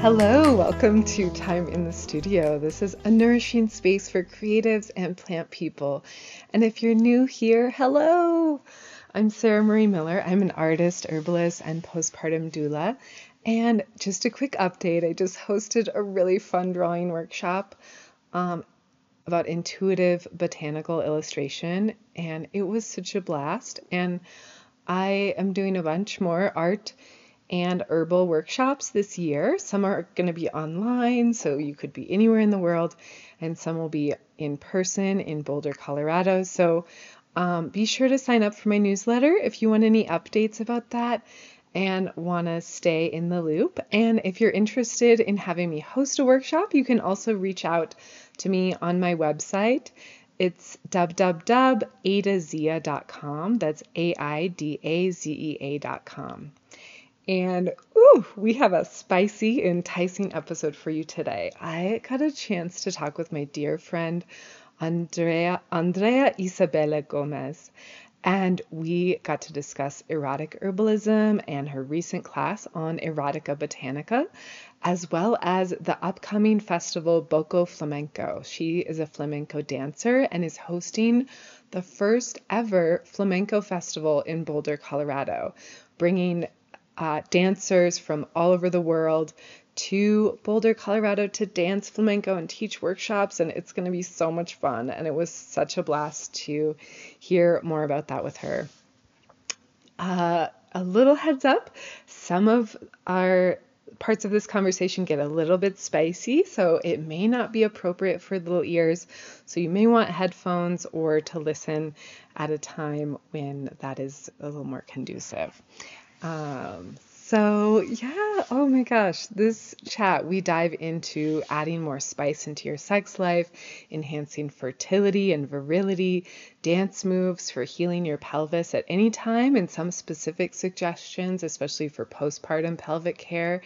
Hello, welcome to Time in the Studio. This is a nourishing space for creatives and plant people. And if you're new here, hello! I'm Sarah Marie Miller. I'm an artist, herbalist, and postpartum doula. And just a quick update I just hosted a really fun drawing workshop um, about intuitive botanical illustration, and it was such a blast. And I am doing a bunch more art and herbal workshops this year. Some are going to be online, so you could be anywhere in the world, and some will be in person in Boulder, Colorado. So um, be sure to sign up for my newsletter if you want any updates about that and want to stay in the loop. And if you're interested in having me host a workshop, you can also reach out to me on my website. It's www.aidazea.com. That's A I D A Z E A.com. And ooh, we have a spicy, enticing episode for you today. I got a chance to talk with my dear friend Andrea Andrea Isabella Gomez, and we got to discuss erotic herbalism and her recent class on erotica botanica, as well as the upcoming festival Boco Flamenco. She is a flamenco dancer and is hosting the first ever flamenco festival in Boulder, Colorado, bringing uh, dancers from all over the world to Boulder, Colorado to dance flamenco and teach workshops, and it's going to be so much fun. And it was such a blast to hear more about that with her. Uh, a little heads up some of our parts of this conversation get a little bit spicy, so it may not be appropriate for little ears. So you may want headphones or to listen at a time when that is a little more conducive. Um, so, yeah, oh my gosh, this chat, we dive into adding more spice into your sex life, enhancing fertility and virility, dance moves for healing your pelvis at any time, and some specific suggestions, especially for postpartum pelvic care.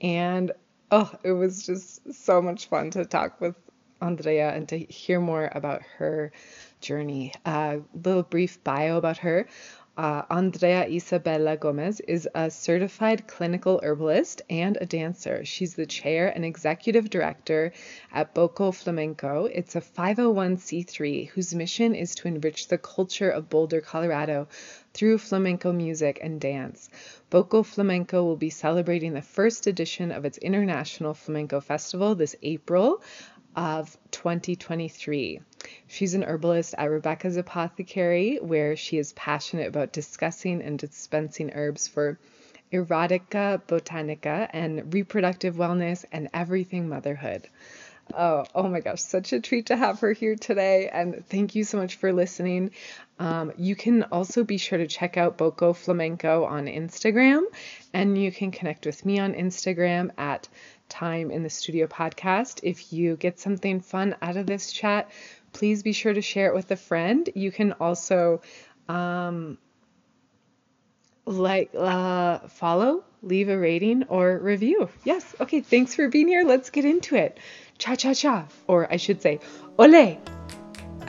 And oh, it was just so much fun to talk with Andrea and to hear more about her journey. A uh, little brief bio about her. Uh, Andrea Isabella Gomez is a certified clinical herbalist and a dancer. She's the chair and executive director at Boco Flamenco. It's a 501c3 whose mission is to enrich the culture of Boulder, Colorado through flamenco music and dance. Boco Flamenco will be celebrating the first edition of its International Flamenco Festival this April of 2023. She's an herbalist at Rebecca's Apothecary, where she is passionate about discussing and dispensing herbs for erotica, botanica, and reproductive wellness and everything motherhood. Oh, oh my gosh, such a treat to have her here today. And thank you so much for listening. Um, you can also be sure to check out Boco Flamenco on Instagram, and you can connect with me on Instagram at time in the studio podcast. If you get something fun out of this chat, please be sure to share it with a friend. You can also um, like uh, follow, leave a rating or review. Yes. Okay. Thanks for being here. Let's get into it. Cha cha cha, or I should say, ole.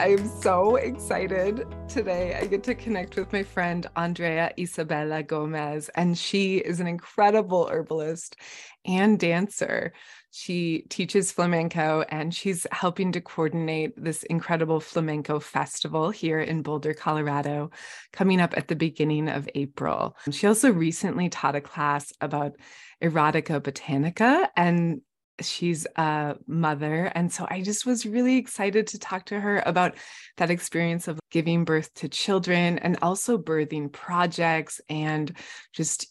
I'm so excited today. I get to connect with my friend Andrea Isabella Gomez, and she is an incredible herbalist and dancer. She teaches flamenco and she's helping to coordinate this incredible flamenco festival here in Boulder, Colorado, coming up at the beginning of April. She also recently taught a class about erotica botanica and she's a mother. And so I just was really excited to talk to her about that experience of giving birth to children and also birthing projects and just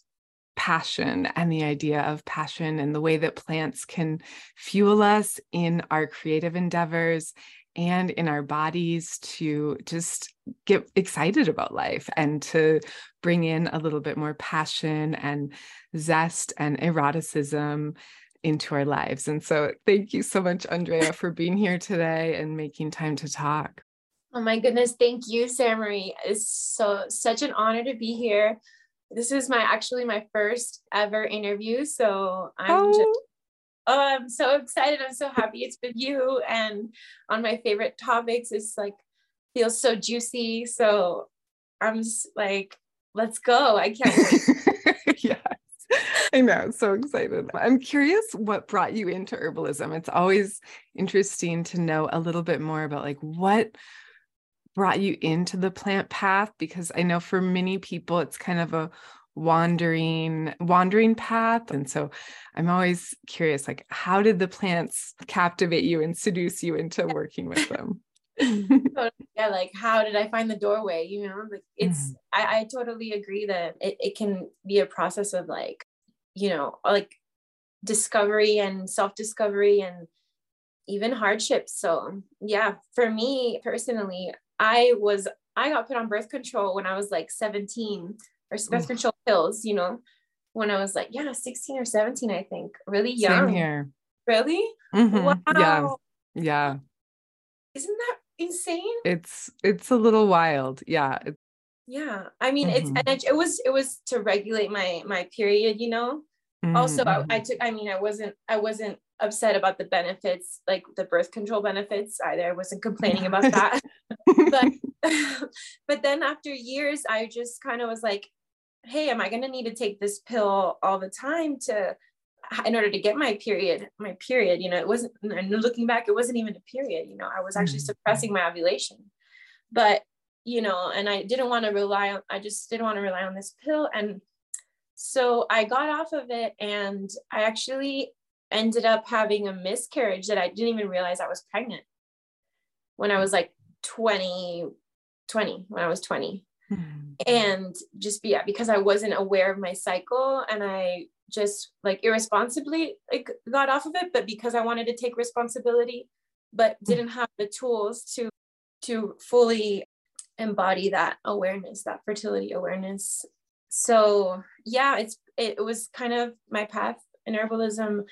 passion and the idea of passion and the way that plants can fuel us in our creative endeavors and in our bodies to just get excited about life and to bring in a little bit more passion and zest and eroticism into our lives. And so thank you so much, Andrea, for being here today and making time to talk. Oh my goodness, thank you, Sarah Marie. It's so such an honor to be here. This is my actually my first ever interview. So I'm oh. just oh, I'm so excited. I'm so happy it's with you and on my favorite topics. It's like feels so juicy. So I'm just like, let's go. I can't wait. yes. I know, so excited. I'm curious what brought you into herbalism. It's always interesting to know a little bit more about like what brought you into the plant path because I know for many people it's kind of a wandering wandering path and so i'm always curious like how did the plants captivate you and seduce you into working with them yeah like how did i find the doorway you know like it's mm. I, I totally agree that it, it can be a process of like you know like discovery and self-discovery and even hardships so yeah for me personally i was i got put on birth control when i was like 17 or birth control pills you know when i was like yeah 16 or 17 i think really young. Same here. Really? Mm-hmm. wow. Yeah. Yeah. Isn't that insane? It's it's a little wild. Yeah yeah i mean mm-hmm. it's and it, it, was it was to regulate my my period you know mm-hmm. also I, I mm-hmm. took i mean i wasn't i wasn't upset about the benefits like the birth control benefits either i wasn't complaining about that but but then after years i just kind of was like hey am i going to need to take this pill all the time to in order to get my period my period you know it wasn't and looking back it wasn't even a period you know i was actually mm-hmm. suppressing my ovulation but you know and i didn't want to rely on i just didn't want to rely on this pill and so i got off of it and i actually ended up having a miscarriage that i didn't even realize i was pregnant when i was like 20 20 when i was 20 mm-hmm. and just be yeah, because i wasn't aware of my cycle and i just like irresponsibly like got off of it but because i wanted to take responsibility but hmm. didn't have the tools to to fully embody that awareness that fertility awareness so yeah it's it was kind of my path in herbalism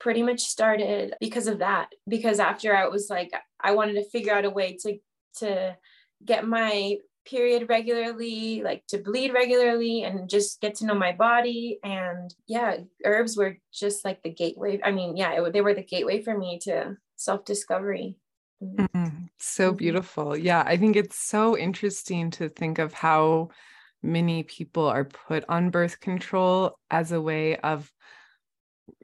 pretty much started because of that because after i was like i wanted to figure out a way to to get my period regularly, like to bleed regularly and just get to know my body. And yeah, herbs were just like the gateway. I mean, yeah, it, they were the gateway for me to self discovery. Mm-hmm. So mm-hmm. beautiful. Yeah, I think it's so interesting to think of how many people are put on birth control as a way of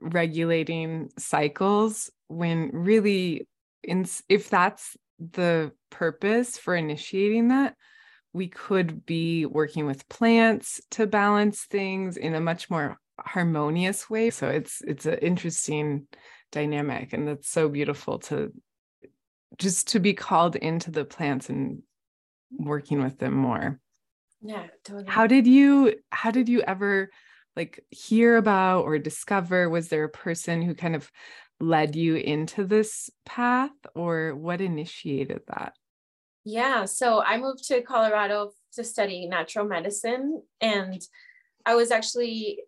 regulating cycles when really in, if that's the purpose for initiating that we could be working with plants to balance things in a much more harmonious way so it's it's an interesting dynamic and it's so beautiful to just to be called into the plants and working with them more yeah totally. how did you how did you ever like hear about or discover was there a person who kind of led you into this path or what initiated that yeah, so I moved to Colorado to study natural medicine and I was actually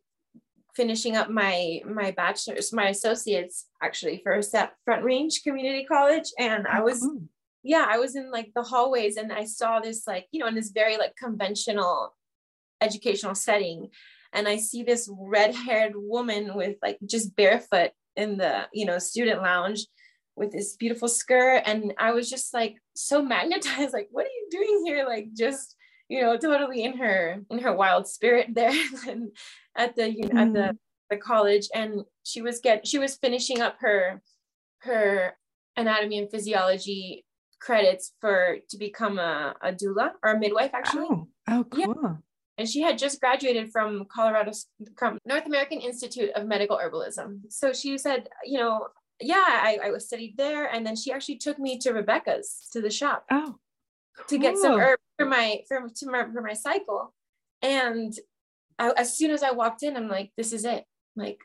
finishing up my my bachelor's my associates actually first at Front Range Community College. And I oh, was yeah, I was in like the hallways and I saw this like, you know, in this very like conventional educational setting. And I see this red-haired woman with like just barefoot in the, you know, student lounge with this beautiful skirt. And i was just like so magnetized like what are you doing here? Like just you know totally in her in her wild spirit there and at the you know, mm. at the, mm. the college and she was get she was finishing up her her anatomy and physiology credits for to become a, a doula or a midwife actually oh, oh cool yeah. and she had just graduated from colorado from north american institute of medical herbalism so she said you know yeah, I, I was studied there. And then she actually took me to Rebecca's to the shop. Oh. To get some herb for my for, to my, for my cycle. And I, as soon as I walked in, I'm like, this is it. Like,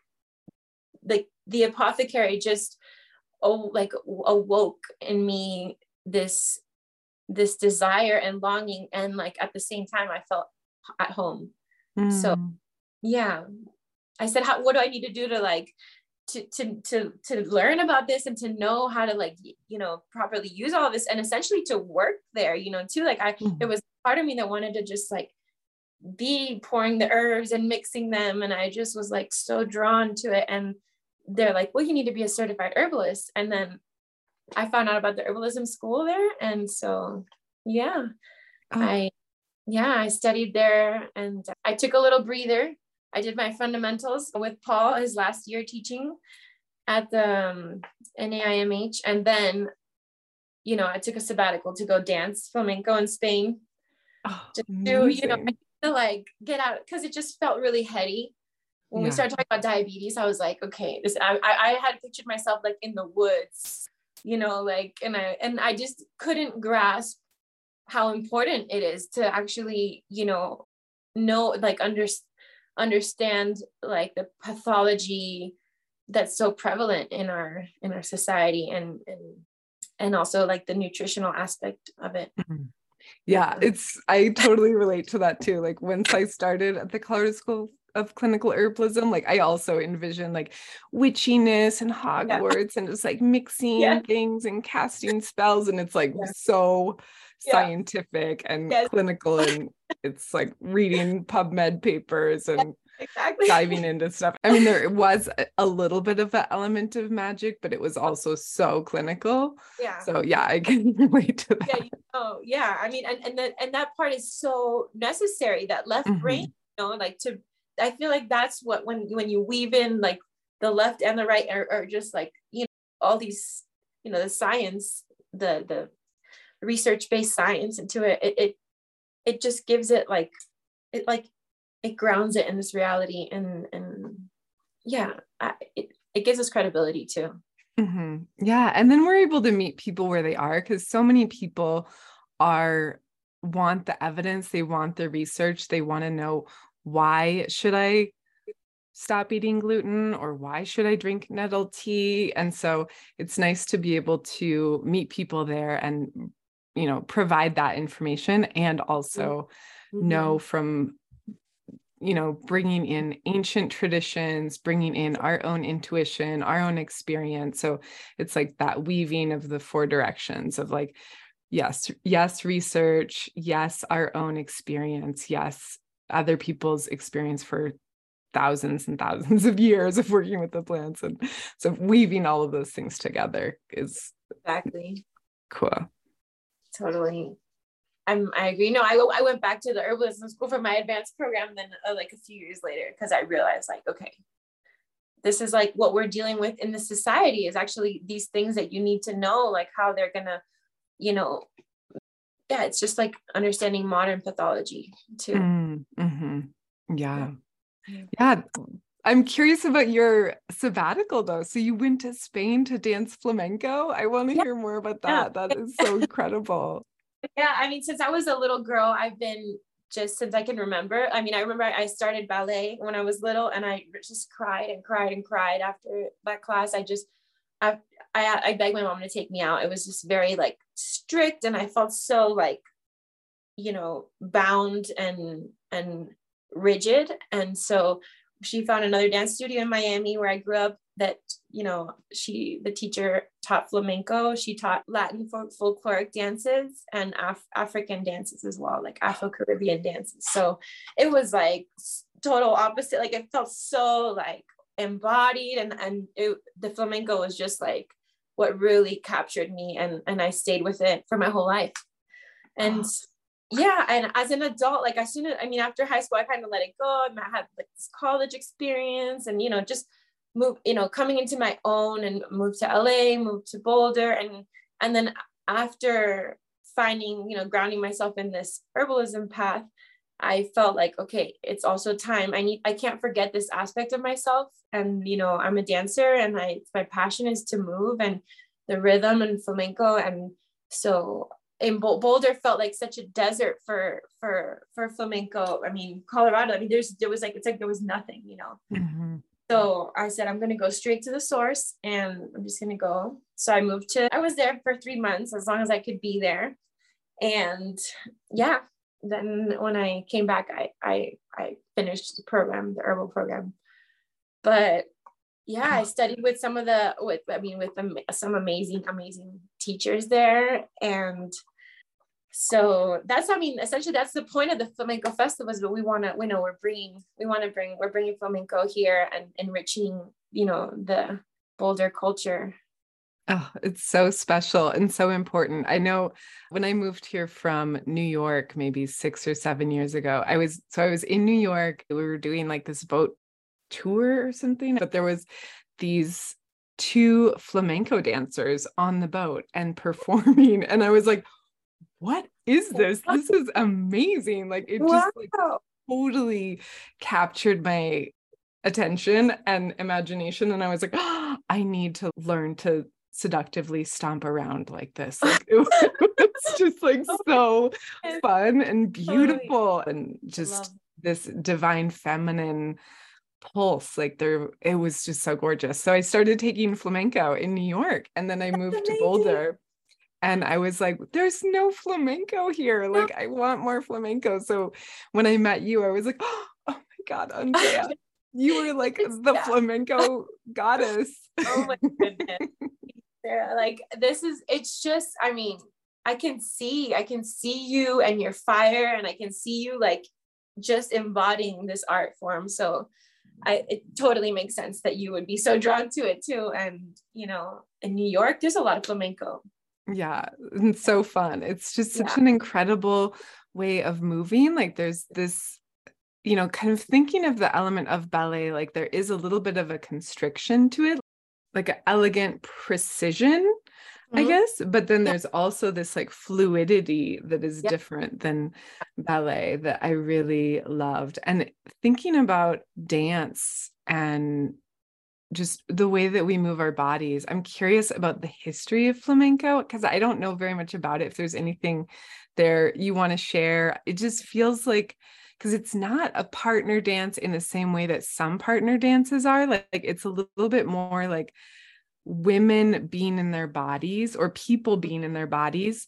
like the apothecary just oh like awoke in me this this desire and longing and like at the same time i felt at home mm. so yeah i said how what do i need to do to like to to to to learn about this and to know how to like you know properly use all of this and essentially to work there you know too. Like i mm-hmm. there was part of me that wanted to just like be pouring the herbs and mixing them and i just was like so drawn to it. And they're like well you need to be a certified herbalist. And then i found out about the herbalism school there and so yeah. Oh. i yeah i studied there and i took a little breather I did my fundamentals with Paul his last year teaching at the um, NAIMH. And then, you know, I took a sabbatical to go dance flamenco in Spain. Oh, to you know, to like get out because it just felt really heady. When yeah. we started talking about diabetes, I was like, okay, this I, I had pictured myself like in the woods, you know, like and I and I just couldn't grasp how important it is to actually, you know, know like under, understand like the pathology that's so prevalent in our in our society and and and also like the nutritional aspect of it. Mm-hmm. Yeah, it's I totally relate to that too. Like once I started at the Colorado School of clinical herbalism like i also envision like witchiness and hogwarts yeah. and just like mixing yeah. things and casting spells and it's like yeah. so scientific and clinical and it's like reading pubmed papers and exactly. diving into stuff. I mean there was a little bit of an element of magic but it was also so clinical. Yeah. So yeah i can relate to that. yeah you know, yeah i mean and and, the, and that part is so necessary that left mm-hmm. brain you know like to i feel like that's what when when you weave in like the left and the right are, are just like you know all these you know the science the the research based science into it, it it it just gives it like it like it grounds it in this reality and and yeah I, it, it gives us credibility too. Mm-hmm. yeah and then we're able to meet people where they are because so many people are want the evidence they want the research they want to know why should i stop eating gluten? Or why should i drink nettle tea? And so it's nice to be able to meet people there and you know provide that information and also mm-hmm. know from you know bringing in ancient traditions bringing in our own intuition our own experience. So it's like that weaving of the four directions of like yes yes research yes our own experience yes other people's experience for thousands and thousands of years of working with the plants. And so weaving all of those things together is exactly. cool totally I'm, I agree. No, I, I went back to the herbalism school for my advanced program then uh, like a few years later because I realized like, okay, this is like what we're dealing with in the society is actually these things that you need to know, like how they're gonna, you know, yeah, it's just like understanding modern pathology too. Mm, mm-hmm. Yeah. Yeah. I'm curious about your sabbatical though. So you went to Spain to dance flamenco. I want to yeah. hear more about that. Yeah. That is so incredible yeah i mean since i was a little girl i've been just since i can remember i mean i remember i started ballet when i was little and i just cried and cried and cried after that class i just i i, I begged my mom to take me out it was just very like strict and i felt so like you know bound and and rigid and so she found another dance studio in miami where i grew up that you know she the teacher taught flamenco. She taught latin folk folkloric dances and Af- african dances as well like afro-caribbean dances. So it was like total opposite. Like it felt so like embodied and and it, the flamenco was just like what really captured me and and i stayed with it for my whole life. And. Yeah and as an adult like as soon as i mean after high school i kind of let it go and i had like this college experience and you know just move, you know, coming into my own and moved to LA, moved to Boulder. And, and then after finding, you know, grounding myself in this herbalism path, I felt like, okay, it's also time. I need, I can't forget this aspect of myself. And, you know, I'm a dancer and I, my passion is to move and the rhythm and flamenco. And so in Boulder felt like such a desert for, for, for flamenco. I mean, Colorado, I mean, there's, there was like, it's like there was nothing, you know? Mm-hmm. So I said, I'm going to go straight to the source and I'm just going to go. So I moved to, I was there for three months as long as I could be there. And yeah, then when I came back, I, I, I finished the program, the herbal program. But yeah, I studied with some of the, with, I mean, with some amazing, amazing teachers there. And so that's i mean essentially that's the point of the flamenco festivals but we want to we know we're bringing we want to bring we're bringing flamenco here and enriching you know the boulder culture Oh, it's so special and so important. I know when I moved here from New York, maybe six or seven years ago, I was so I was in New York. We were doing like this boat tour or something, but there was these two flamenco dancers on the boat and performing. And I was like, what is this? This is amazing. Like it wow. just like totally captured my attention and imagination. And I was like, oh, I need to learn to seductively stomp around like this. Like it was just like so fun and beautiful and just this divine feminine pulse like there it was just so gorgeous so i started taking flamenco in new york and then i That's moved amazing. to boulder and i was like there's no flamenco here like i want more flamenco so when i met you i was like oh my god andrea you were like the yeah. flamenco goddess oh my goodness Sarah. Like this is it's just, I mean, I can see, I can see you and your fire, and I can see you like just embodying this art form. So I it totally makes sense that you would be so drawn to it too. And you know, in New York, there's a lot of flamenco. Yeah, it's so fun. It's just such yeah. an incredible way of moving. Like there's this you know, kind of thinking of the element of ballet, like there is a little bit of a constriction to it like an elegant precision mm-hmm. i guess but then there's also this like fluidity that is different than ballet that i really loved and thinking about dance and just the way that we move our bodies i'm curious about the history of flamenco because i don't know very much about it if there's anything there you want to share. It just feels like because it's not a partner dance in the same way that some partner dances are like, like it's a little bit more like women being in their bodies or people being in their bodies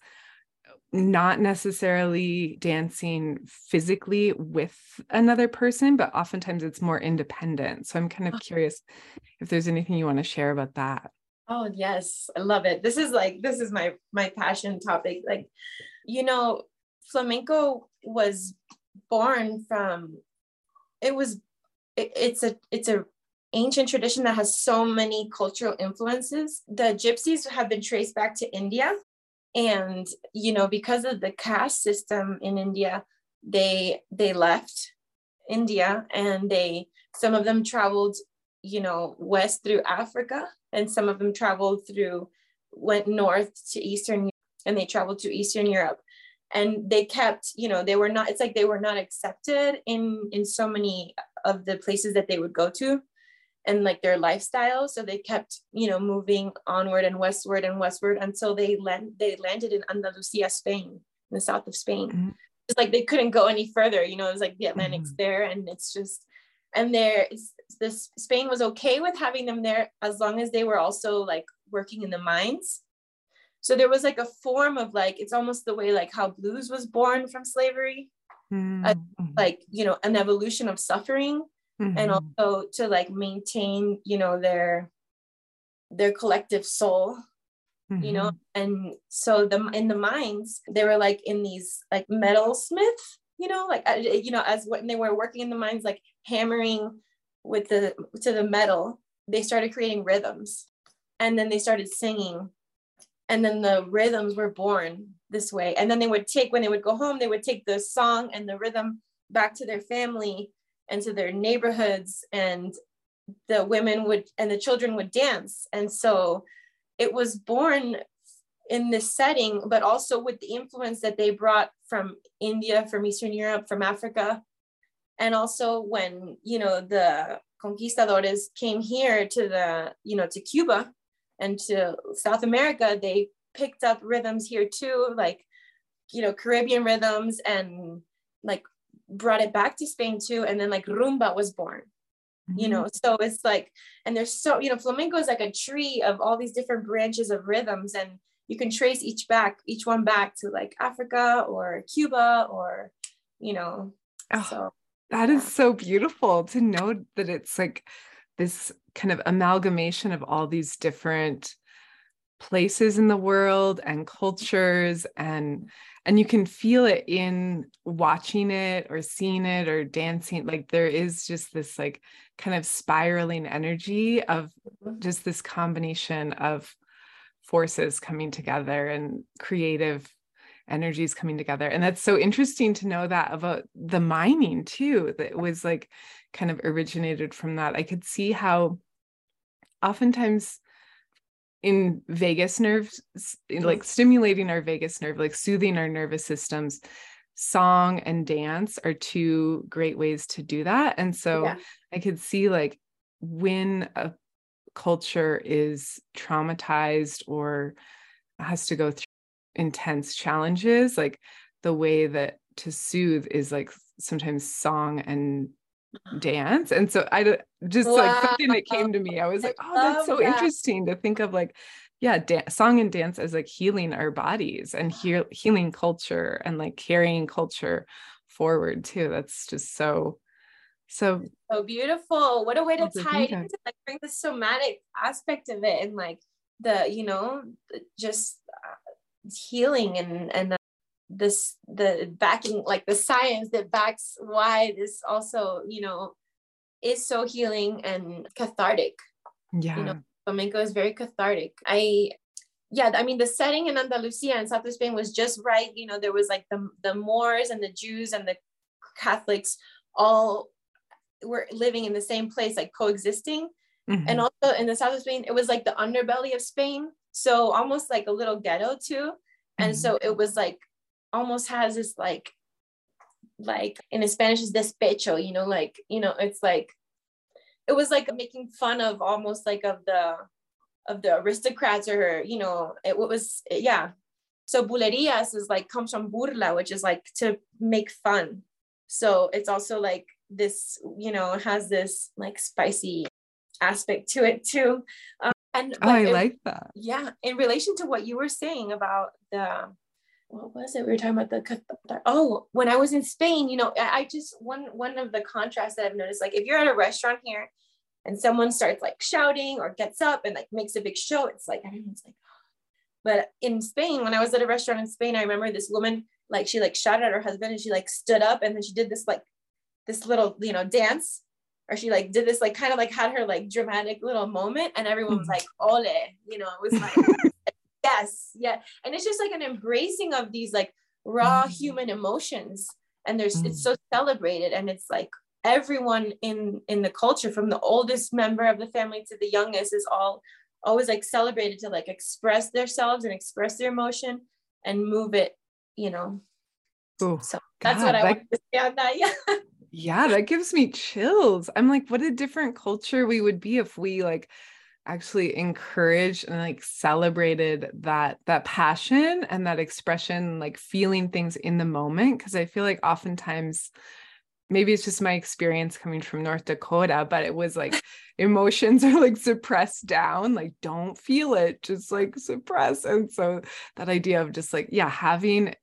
not necessarily dancing physically with another person but oftentimes it's more independent. So i'm kind of uh-huh. curious if there's anything you want to share about that. Oh yes i love it. This is like this is my my passion topic like you know flamenco was born from it was it, it's a it's a ancient tradition that has so many cultural influences. The gypsies have been traced back to india. And you know because of the caste system in india they they left india and they some of them traveled you know west through africa and some of them traveled through went north to eastern and they traveled to eastern europe. And they kept you know they were not it's like they were not accepted in in so many of the places that they would go to and like their lifestyle so they kept you know moving onward and westward and westward until they land they landed in andalusia spain in the south of spain mm-hmm. it's like they couldn't go any further you know it was like the atlantic's mm-hmm. there and it's just and there this spain was okay with having them there as long as they were also like working in the mines so there was like a form of like it's almost the way like how blues was born from slavery mm-hmm. like you know an evolution of suffering mm-hmm. and also to like maintain you know their their collective soul mm-hmm. you know mm-hmm. and so the in the mines they were like in these like metal smith you know like you know as when they were working in the mines like hammering with the to the metal they started creating rhythms and then they started singing and then the rhythms were born this way and then they would take when they would go home they would take the song and the rhythm back to their family and to their neighborhoods and the women would and the children would dance. And so it was born in this setting but also with the influence that they brought from india from eastern europe from africa. And also when you know the conquistadores came here to the you know to cuba and to South America, they picked up rhythms here too, like, you know, Caribbean rhythms and like brought it back to Spain too. And then like rumba was born, mm-hmm. you know, so it's like, and there's so, you know, flamenco is like a tree of all these different branches of rhythms and you can trace each back, each one back to like Africa or Cuba or, you know, oh, so. That yeah. is so beautiful to know that it's like this kind of amalgamation of all these different places in the world and cultures and and you can feel it in watching it or seeing it or dancing like there is just this like kind of spiraling energy of mm-hmm. just this combination of forces coming together and creative energies coming together. And that's so interesting to know that about the mining too, that was like kind of originated from that. I could see how oftentimes in vagus nerves, like stimulating our vagus nerve, like soothing our nervous systems, song and dance are two great ways to do that. And so yeah. I could see like when a culture is traumatized or has to go through intense challenges like the way that to soothe is like sometimes song and dance and so i just wow. like something that came to me i was like oh that's so that. interesting to think of like yeah da- song and dance as like healing our bodies and he- healing culture and like carrying culture forward too that's just so so so beautiful what a way to tie it into like bring the somatic aspect of it and like the you know just healing and and uh, this the backing like the science that backs why this also you know is so healing and cathartic. Yeah. you know flamenco is very cathartic. I yeah i mean the setting in andalusia and south of spain was just right. You know there was like the the moors and the jews and the catholics all were living in the same place like coexisting. Mm-hmm. and also in the south of spain it was like the underbelly of spain. So almost like a little ghetto too. And mm-hmm. so it was like almost has this like like in Spanish is despecho, you know, like, you know, it's like it was like making fun of almost like of the of the aristocrats or you know, it was yeah. So bulerías is like comes from burla, which is like to make fun. So it's also like this, you know, has this like spicy aspect to it too. Um, and oh, I like that. Yeah, in relation to what you were saying about the what was it? We were talking about the oh, when I was in Spain, you know, I just one one of the contrasts that I've noticed, like if you're at a restaurant here and someone starts like shouting or gets up and like makes a big show, it's like everyone's like, but in Spain, when I was at a restaurant in Spain, I remember this woman like she like shouted at her husband and she like stood up and then she did this like this little you know dance or she like did this like kind of like had her like dramatic little moment and everyone was mm. like ole you know it was like yes yeah. And it's just like an embracing of these like raw mm. human emotions. And there's it's mm. so celebrated. And it's like everyone in in the culture from the oldest member of the family to the youngest is all always like celebrated to like express themselves and express their emotion and move it you know. Ooh, so that's God, what i that, want to say on that yeah. Yeah that gives me chills. I'm like what a different culture we would be if we like actually encouraged and like celebrated that that passion and that expression like feeling things in the moment because i feel like oftentimes maybe it's just my experience coming from north dakota but it was like emotions are like suppressed down like don't feel it just like suppress. And so that idea of just like yeah having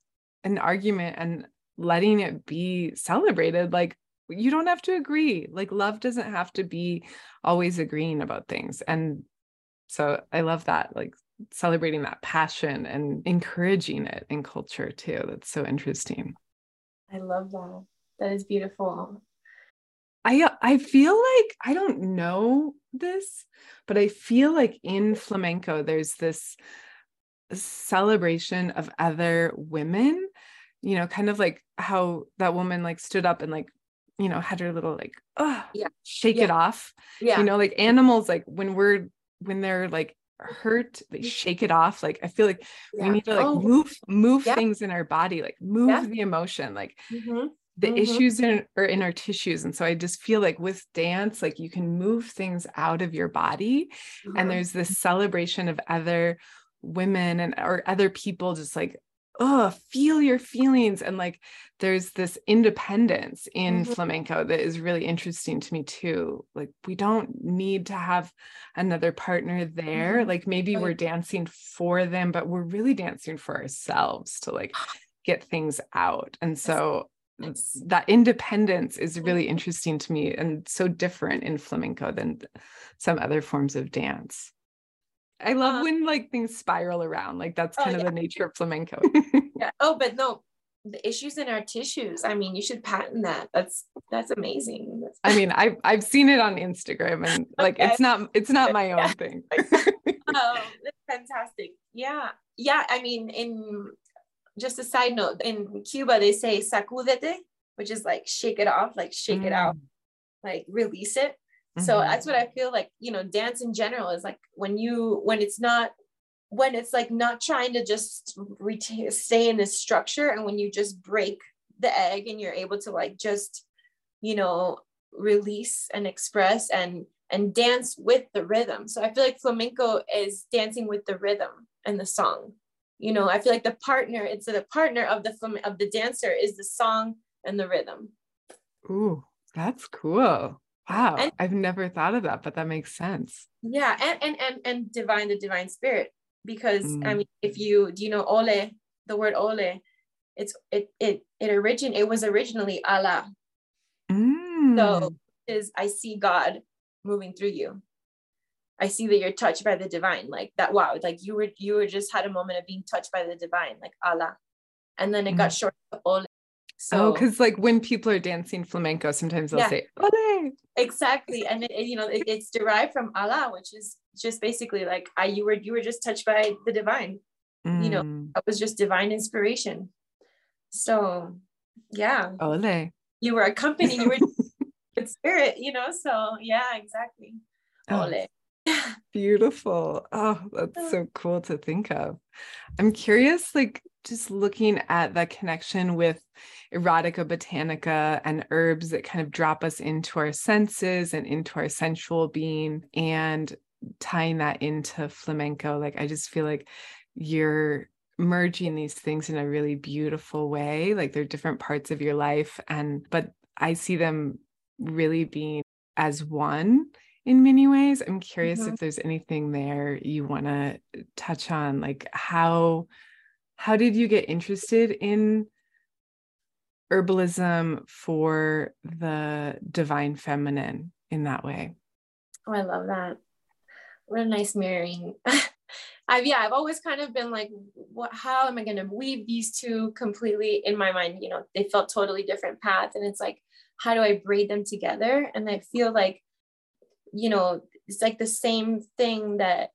an argument and letting it be celebrated like you don't have to agree like love doesn't have to be always agreeing about things and so i love that like celebrating that passion and encouraging it in culture too that's so interesting. I love that. That is beautiful. I uh, i feel like i don't know this but i feel like in flamenco there's this celebration of other women you know kind of like how that woman like stood up and like you know had her little like oh yeah shake yeah. it off yeah you know like animals like when we're when they're like hurt they mm-hmm. shake it off like i feel like yeah. we need to like oh. move move yeah. things in our body like move the emotion like mm-hmm. the mm-hmm. issues in are in our tissues and so i just feel like with dance like you can move things out of your body mm-hmm. and there's this celebration of other women and or other people just like oh feel your feelings and like there's this independence in mm-hmm. flamenco that is really interesting to me too like we don't need to have another partner there mm-hmm. like maybe we're dancing for them but we're really dancing for ourselves to like get things out and so yes. that independence is really mm-hmm. interesting to me and so different in flamenco than some other forms of dance I love uh, when like things spiral around. Like that's oh, kind oh, of yeah. the nature of flamenco. yeah. Oh, but no, the issues in our tissues. I mean, you should patent that. That's that's amazing. dance. I mean, I've I've seen it on Instagram and like okay. it's not it's not my own thing. oh, that's fantastic. Yeah. Yeah. I mean, in just a side note, in Cuba they say sacudete, which is like shake it off, like shake mm. it out, mm. like release it. Mm-hmm. So that's what I feel like, you know, dance in general is like when you when it's not when it's like not trying to just retain stay in this structure and when you just break the egg and you're able to like just you know release and express and and dance with the rhythm. So i feel like flamenco is dancing with the rhythm and the song. You know i feel like the partner it's the partner of the of the dancer is the song and the rhythm. Ooh that's cool wow and, i've never thought of that but that makes sense yeah and and and, and divine the divine spirit because mm. i mean if you do you know ole the word ole it's it it it origin it was originally Allah. Mm. So is I see God moving through you. I see that you're touched by the divine, like that. Wow, like you were you were just had a moment of being touched by the divine, like Allah, and then it mm. got short to Ole. So, oh, because like when people are dancing flamenco, sometimes they'll yeah. say Ole. Exactly, and it, it, you know it, it's derived from Allah, which is just basically like I you were you were just touched by the divine. Mm. You know, mm. it was just divine inspiration. So yeah. Ole. You were accompanied, you were with spirit, you know. So yeah, exactly. Oh, Ole. beautiful. Oh, that's so cool to think of. I'm curious, like just looking at the connection with erotica botanica and herbs that kind of drop us into our senses and into our sensual being and tying that into flamenco. Like i just feel like you're merging these things in a really beautiful way. Like they're different parts of your life and but i see them really being as one in many ways. I'm curious mm-hmm. if there's anything there you want to touch on like how how did you get interested in herbalism for the divine feminine in that way oh i love that what a nice mirroring I've yeah, I've always kind of been like, what how am I gonna weave these two completely in my mind? You know, they felt totally different paths. And it's like, how do I braid them together? And I feel like, you know, it's like the same thing that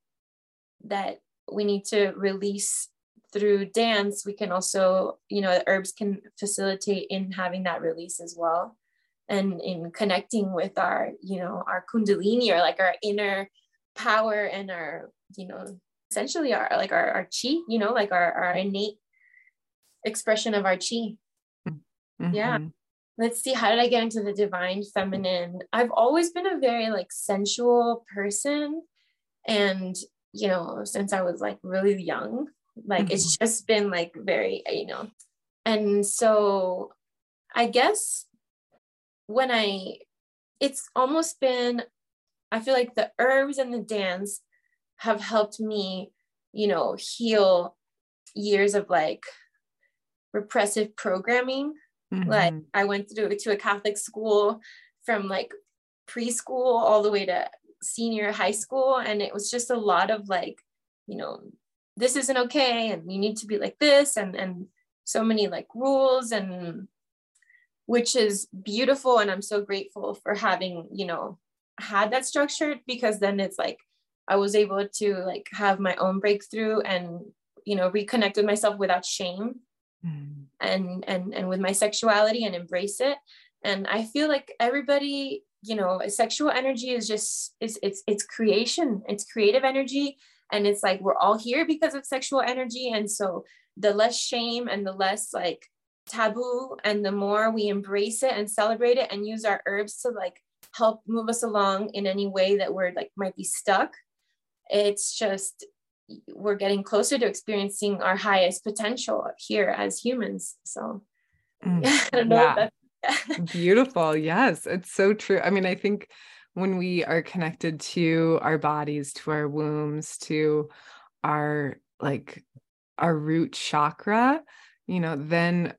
that we need to release through dance. We can also, you know, the herbs can facilitate in having that release as well. And in connecting with our, you know, our kundalini or like our inner power and our, you know, essentially our like our, our chi you know like our, our innate expression of our chi mm-hmm. yeah let's see how did i get into the divine feminine i've always been a very like sensual person and you know since i was like really young like mm-hmm. it's just been like very you know and so i guess when i it's almost been i feel like the herbs and the dance have helped me, you know, heal years of like repressive programming. Mm-hmm. Like I went through to a Catholic school from like preschool all the way to senior high school. And it was just a lot of like, you know, this isn't okay and you need to be like this and and so many like rules and which is beautiful and i'm so grateful for having you know had that structure because then it's like I was able to like have my own breakthrough and you know reconnect with myself without shame mm. and and and with my sexuality and embrace it. And I feel like everybody you know sexual energy is just is it's it's creation. It's creative energy and it's like we're all here because of sexual energy and so the less shame and the less like taboo and the more we embrace it and celebrate it and use our herbs to like help move us along in any way that we're like might be stuck it's just we're getting closer to experiencing our highest potential here as humans. So mm, I don't know. Yeah. Beautiful. Yes, it's so true. I mean, I think when we are connected to our bodies, to our wombs, to our like our root chakra, you know, then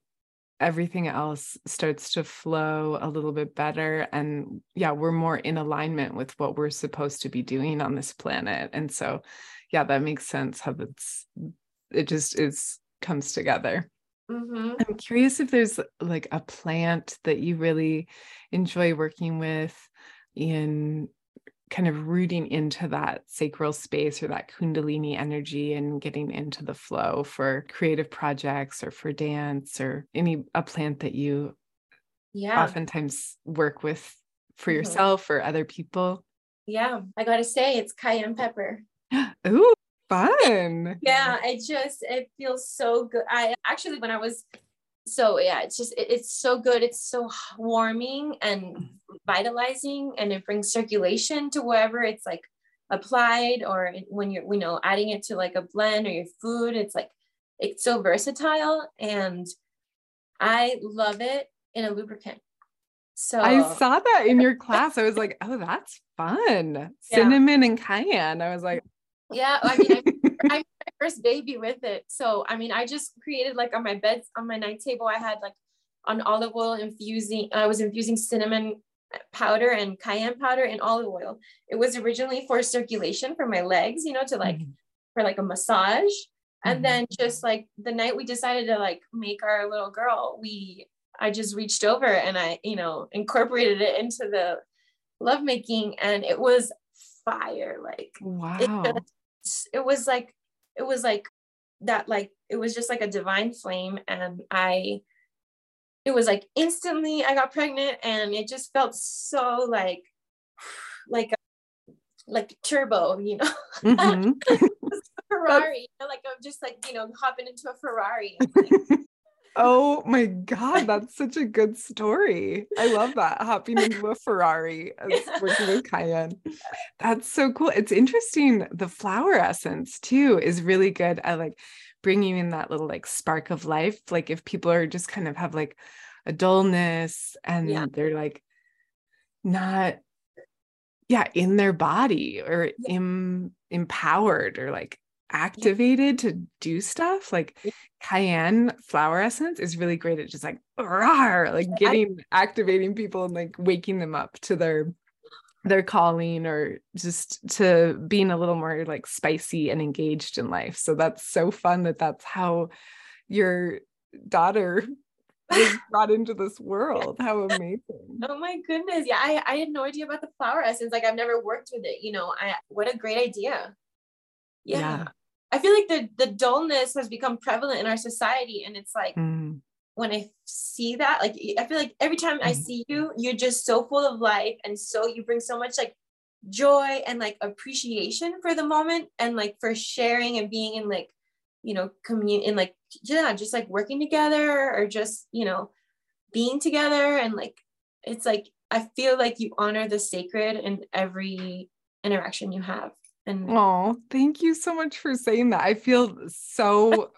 everything else starts to flow a little bit better and yeah we're more in alignment with what we're supposed to be doing on this planet and so yeah that makes sense how it's it just is comes together Mm-hmm. I'm curious if there's like a plant that you really enjoy working with in kind of rooting into that sacral space or that kundalini energy and getting into the flow for creative projects or for dance or any a plant that you yeah. oftentimes work with for mm-hmm. yourself or other people? Yeah i gotta say it's cayenne pepper. Ooh, fun. Yeah it just it feels so good. I actually when i was so yeah it's just it, it's so good. It's so warming and vitalizing and it brings circulation to wherever it's like applied or when you're you know adding it to like a blend or your food it's like it's so versatile and i love it in a lubricant. So i saw that in your class. I was like oh that's fun. Yeah. cinnamon and cayenne. I was like yeah i mean I, I my first baby with it so i mean i just created like on my bed on my night table i had like on olive oil infusing i was infusing cinnamon powder and cayenne powder and olive oil. It was originally for circulation for my legs, you know, to like mm-hmm. for like a massage. And mm-hmm. then just like the night we decided to like make our little girl, we I just reached over and I, you know, incorporated it into the lovemaking and it was fire. Like wow. It, it was like it was like that like it was just like a divine flame and I it was like instantly I got pregnant and it just felt so like like like turbo, you know. Mm-hmm. Ferrari, you know, like I'm just like, you know, hopping into a Ferrari. oh my god, that's such a good story. I love that. Hopping into a Ferrari as working with Cayenne. That's so cool. It's interesting. The flower essence too is really good at like bringing in that little like spark of life. Like if people are just kind of have like a dullness and yeah. they're like not yeah in their body or yeah. Im, empowered or like activated to do stuff like cayenne flower essence is really great at just like rawr, like getting activating people and like waking them up to their their calling or just to being a little more like spicy and engaged in life. So that's so fun that that's how your daughter was brought into this world. How amazing. Oh my goodness. Yeah, I, I had no idea about the flower essence. Like I've never worked with it. You know, I what a great idea. Yeah. yeah. I feel like the the dullness has become prevalent in our society. And it's like mm. when I see that, like I feel like every time mm. I see you, you're just so full of life and so you bring so much like joy and like appreciation for the moment and like for sharing and being in like you know commute in like yeah just like working together or just you know being together and like it's like i feel like you honor the sacred in every interaction you have and oh thank you so much for saying that i feel so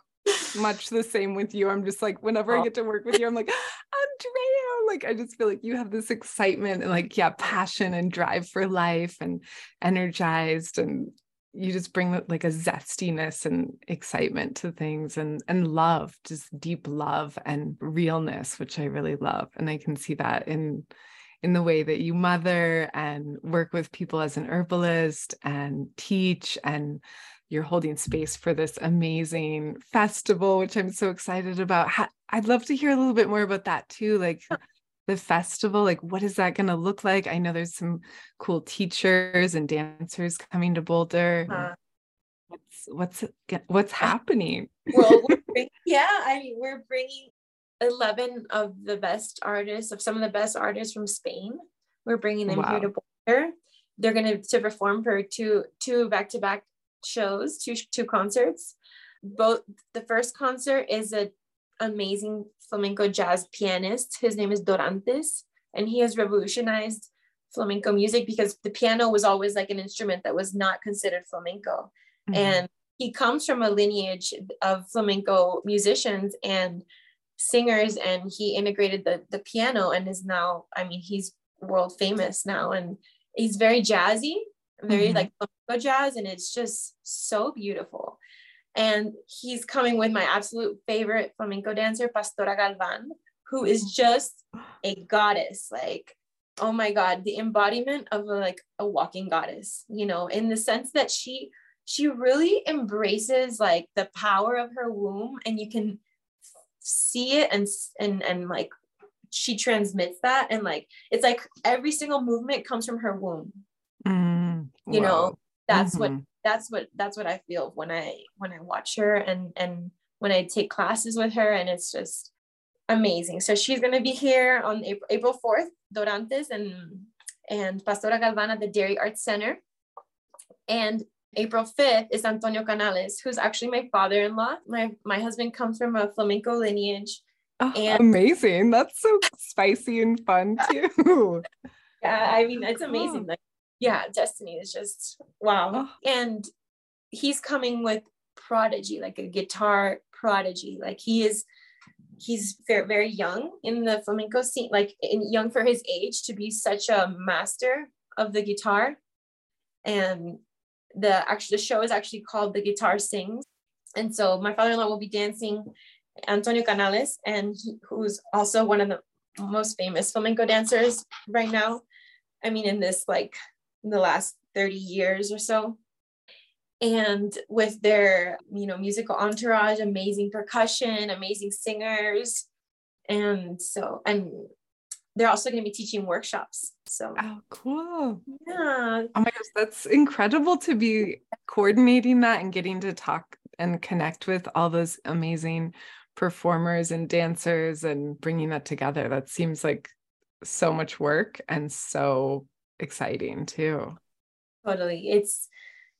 much the same with you i'm just like whenever oh. i get to work with you i'm like andrea like i just feel like you have this excitement and like yeah passion and drive for life and energized and you just bring like a zestiness and excitement to things and and love just deep love and realness which i really love and i can see that in in the way that you mother and work with people as an herbalist and teach and you're holding space for this amazing festival which i'm so excited about. I'd love to hear a little bit more about that too like the festival like what is that going to look like? I know there's some cool teachers and dancers coming to boulder. Uh, what's what's what's happening? well yeah i mean we're bringing 11 of the best artists of some of the best artists from spain we're bringing them wow. here to boulder they're going to to perform for two two back-to-back shows two two concerts both the first concert is a amazing flamenco jazz pianist. His name is Dorantes, and he has revolutionized flamenco music because the piano was always like an instrument that was not considered flamenco. Mm-hmm. And he comes from a lineage of flamenco musicians and singers, and he integrated the, the piano and is now, I mean, he's world famous now. And he's very jazzy, very mm-hmm. like flamenco jazz, and it's just so beautiful and he's coming with my absolute favorite flamenco dancer, Pastora Galvan, who is just a goddess. Like, oh my God, the embodiment of a, like a walking goddess, you know, in the sense that she she really embraces like the power of her womb and you can see it and and and like she transmits that and like it's like every single movement comes from her womb. Mm, you know that's mm-hmm. what that's what that's what i feel when i when i watch her and and when i take classes with her and it's just amazing. So she's going to be here on april, april 4th dorantes and and pastora galvan at the dairy arts center. And April 5th is Antonio Canales, who's actually my father-in-law. My my husband comes from a flamenco lineage. Oh, and amazing. That's so spicy and fun too. yeah, I mean it's amazing. Like, yeah, destiny is just wow. Oh. And he's coming with prodigy, like a guitar prodigy. Like he is he's very, very young in the flamenco scene, like in, young for his age to be such a master of the guitar. And the actually the show is actually called The Guitar Sings. And so my father-in-law will be dancing Antonio Canales, and he, who's also one of the most famous flamenco dancers right now. I mean, in this like in the last 30 years or so. And with their, you know, musical entourage, amazing percussion, amazing singers. And so, and they're also going to be teaching workshops. So, oh, cool. Yeah. Oh my gosh, that's incredible to be coordinating that and getting to talk and connect with all those amazing performers and dancers and bringing that together. That seems like so much work and so exciting too. Totally. It's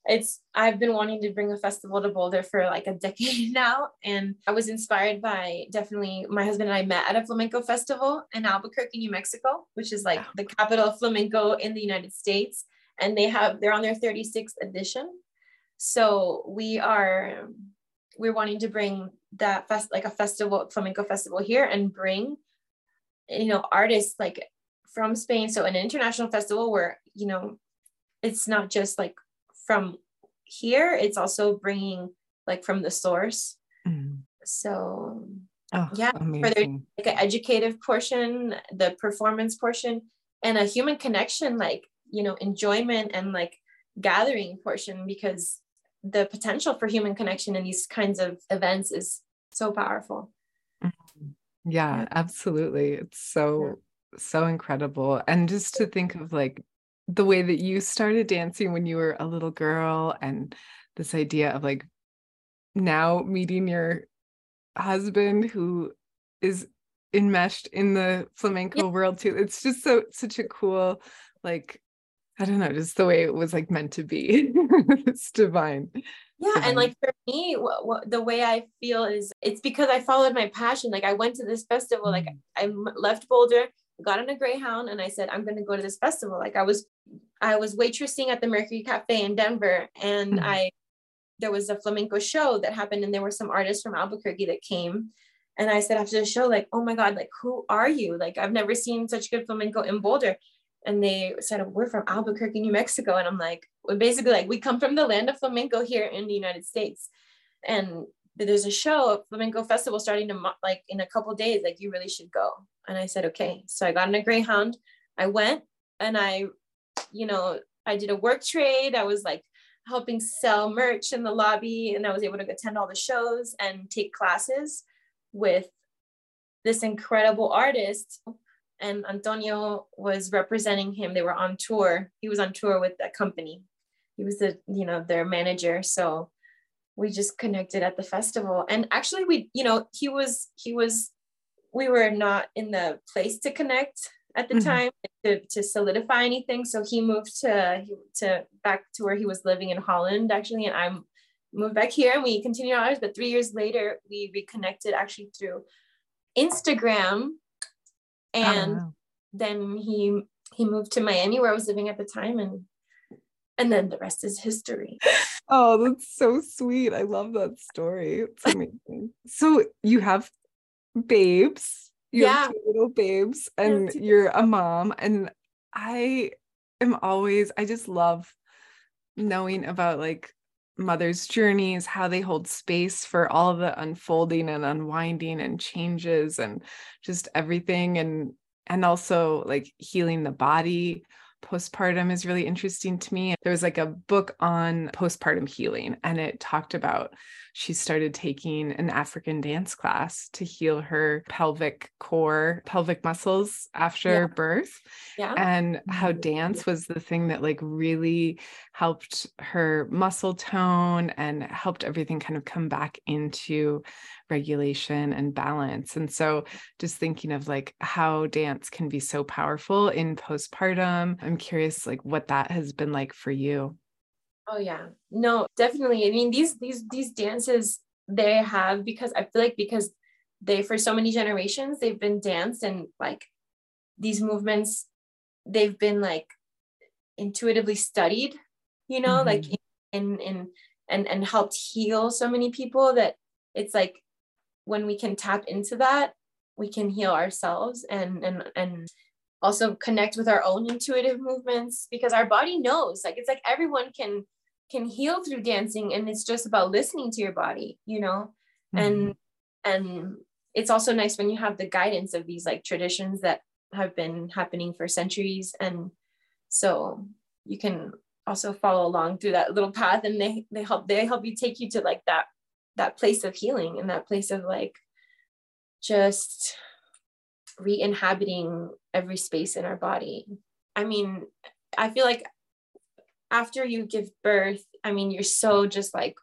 it's I've been wanting to bring a festival to Boulder for like a decade now. And I was inspired by definitely my husband and I met at a flamenco festival in Albuquerque, New Mexico, which is like the capital of flamenco in the United States. And they have they're on their 36th edition. So we are we're wanting to bring that fest like a festival, flamenco festival here and bring you know artists like from Spain. So an international festival where, you know, it's not just like from here it's also bringing like from the source mm. so oh, yeah amazing. for their like an educative portion the performance portion and a human connection like you know enjoyment and like gathering portion because the potential for human connection in these kinds of events is so powerful mm-hmm. yeah, yeah. absolutely it's so yeah. so incredible and just to think of like the way that you started dancing when you were a little girl and this idea of like now meeting your husband who is enmeshed in the flamenco yeah. world too it's just so such a cool like i don't know just the way it was like meant to be it's divine yeah divine. and like for me what, what, the way i feel is it's because i followed my passion like i went to this festival like mm. i left boulder got on a greyhound and i said i'm going to go to this festival. Like i was i was waitressing at the mercury cafe in denver and mm-hmm. i there was a flamenco show that happened and there were some artists from albuquerque that came and i said after the show like oh my god like who are you? Like i've never seen such good flamenco in boulder. And they said we're from albuquerque new mexico. And i'm like basically like we come from the land of flamenco here in the united states. And there's a show, a flamenco festival starting to like in a couple days. Like you really should go. And I said, okay. So I got in a Greyhound. I went and I, you know, I did a work trade. I was like helping sell merch in the lobby, and I was able to attend all the shows and take classes with this incredible artist. And Antonio was representing him. They were on tour. He was on tour with that company. He was the, you know, their manager. So we just connected at the festival and actually we you know he was he was we were not in the place to connect at the mm-hmm. time to, to solidify anything so he moved to to back to where he was living in holland actually and i moved back here and we continued ours but three years later we reconnected actually through instagram and oh, wow. then he he moved to miami where i was living at the time and and then the rest is history. Oh, that's so sweet. I love that story. It's amazing. so you have babes. You yeah. have little babes, and you're a mom. And I am always, I just love knowing about like mothers' journeys, how they hold space for all the unfolding and unwinding and changes and just everything and and also like healing the body postpartum is really interesting to me. There was like a book on postpartum healing, and it talked about she started taking an African dance class to heal her pelvic core, pelvic muscles after yeah. birth. Yeah. And how mm-hmm. dance was the thing that like really helped her muscle tone and helped everything kind of come back into regulation and balance. And so just thinking of like how dance can be so powerful in postpartum. I'm curious like what that has been like for you. Oh yeah. No, definitely. I mean these these these dances they have because I feel like because they for so many generations they've been danced and like these movements they've been like intuitively studied, you know, mm-hmm. like in in and and helped heal so many people that it's like when we can tap into that, we can heal ourselves and and and also connect with our own intuitive movements because our body knows like it's like everyone can can heal through dancing and it's just about listening to your body you know mm-hmm. and and it's also nice when you have the guidance of these like traditions that have been happening for centuries and so you can also follow along through that little path and they they help they help you take you to like that that place of healing and that place of like just re-inhabiting every space in our body. I mean i feel like after you give birth i mean you're so just like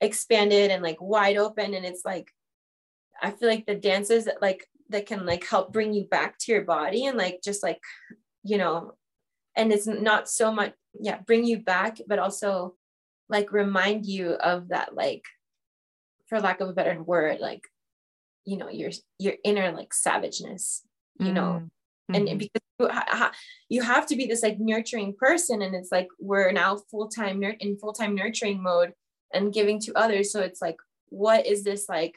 expanded and like wide open and it's like i feel like the dances that like that can like help bring you back to your body and like just like you know and it's not so much yeah bring you back but also like remind you of that like for lack of a better word like you know your your inner like savageness you mm. know mm-hmm. and because you, ha- you have to be this like nurturing person and it's like we're now full-time nur- in full-time nurturing mode and giving to others so it's like what is this like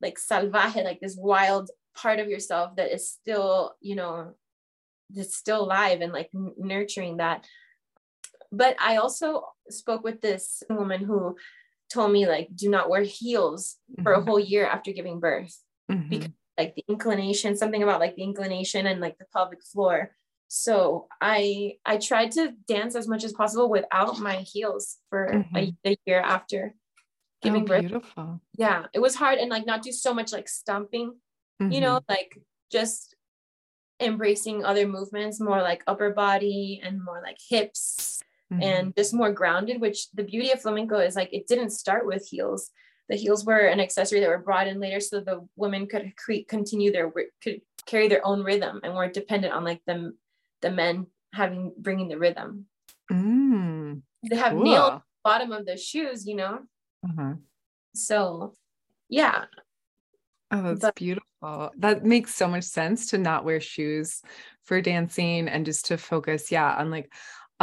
like salvaje like this wild part of yourself that is still you know that's still alive and like n- nurturing that but i also spoke with this woman who told me like do not wear heels mm-hmm. for a mm-hmm. whole year after giving birth mm-hmm. because like the inclination something about like the inclination and like the pelvic floor so i i tried to dance as much as possible without my heels for mm-hmm. a, a, year after giving oh, birth beautiful yeah it was hard and like not do so much like stumping you know mm-hmm. like just embracing other movements more like upper body and more like hips mm-hmm. and just more grounded, which the beauty of flamenco is like it didn't start with heels. The heels were an accessory that were brought in later so the women could cre- continue their could carry their own rhythm and weren't dependent on like the the men having bringing the rhythm. Mm, they have cool. nailed bottom of the shoes, you know. Uh-huh. So, yeah. Oh, that's but, beautiful. That makes so much sense to not wear shoes for dancing and just to focus, yeah, on like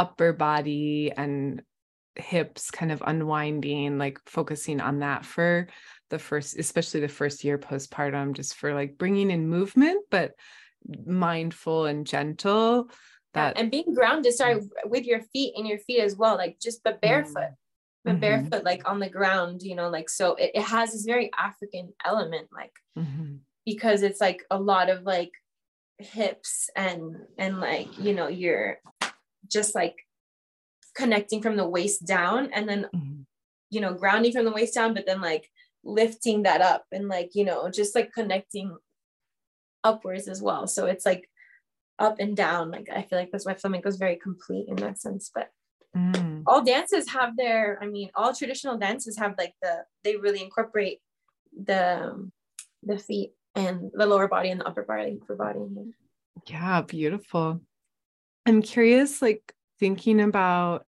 upper body and hips kind of unwinding like focusing on that for the first especially the first year postpartum just for like bringing in movement but mindful and gentle that and being grounded sorry with your feet and your feet as well like just but barefoot mm-hmm. but barefoot like on the ground you know like so it, it has this very african element like mm-hmm. because it's like a lot of like hips and and like you know your just like connecting from the waist down and then mm-hmm. you know grounding from the waist down but then like lifting that up and like you know just like connecting upwards as well so it's like up and down like i feel like that's why flamenco is very complete in that sense but mm. all dances have their i mean all traditional dances have like the they really incorporate the the feet and the lower body and the upper body upper body yeah beautiful I'm curious, like thinking about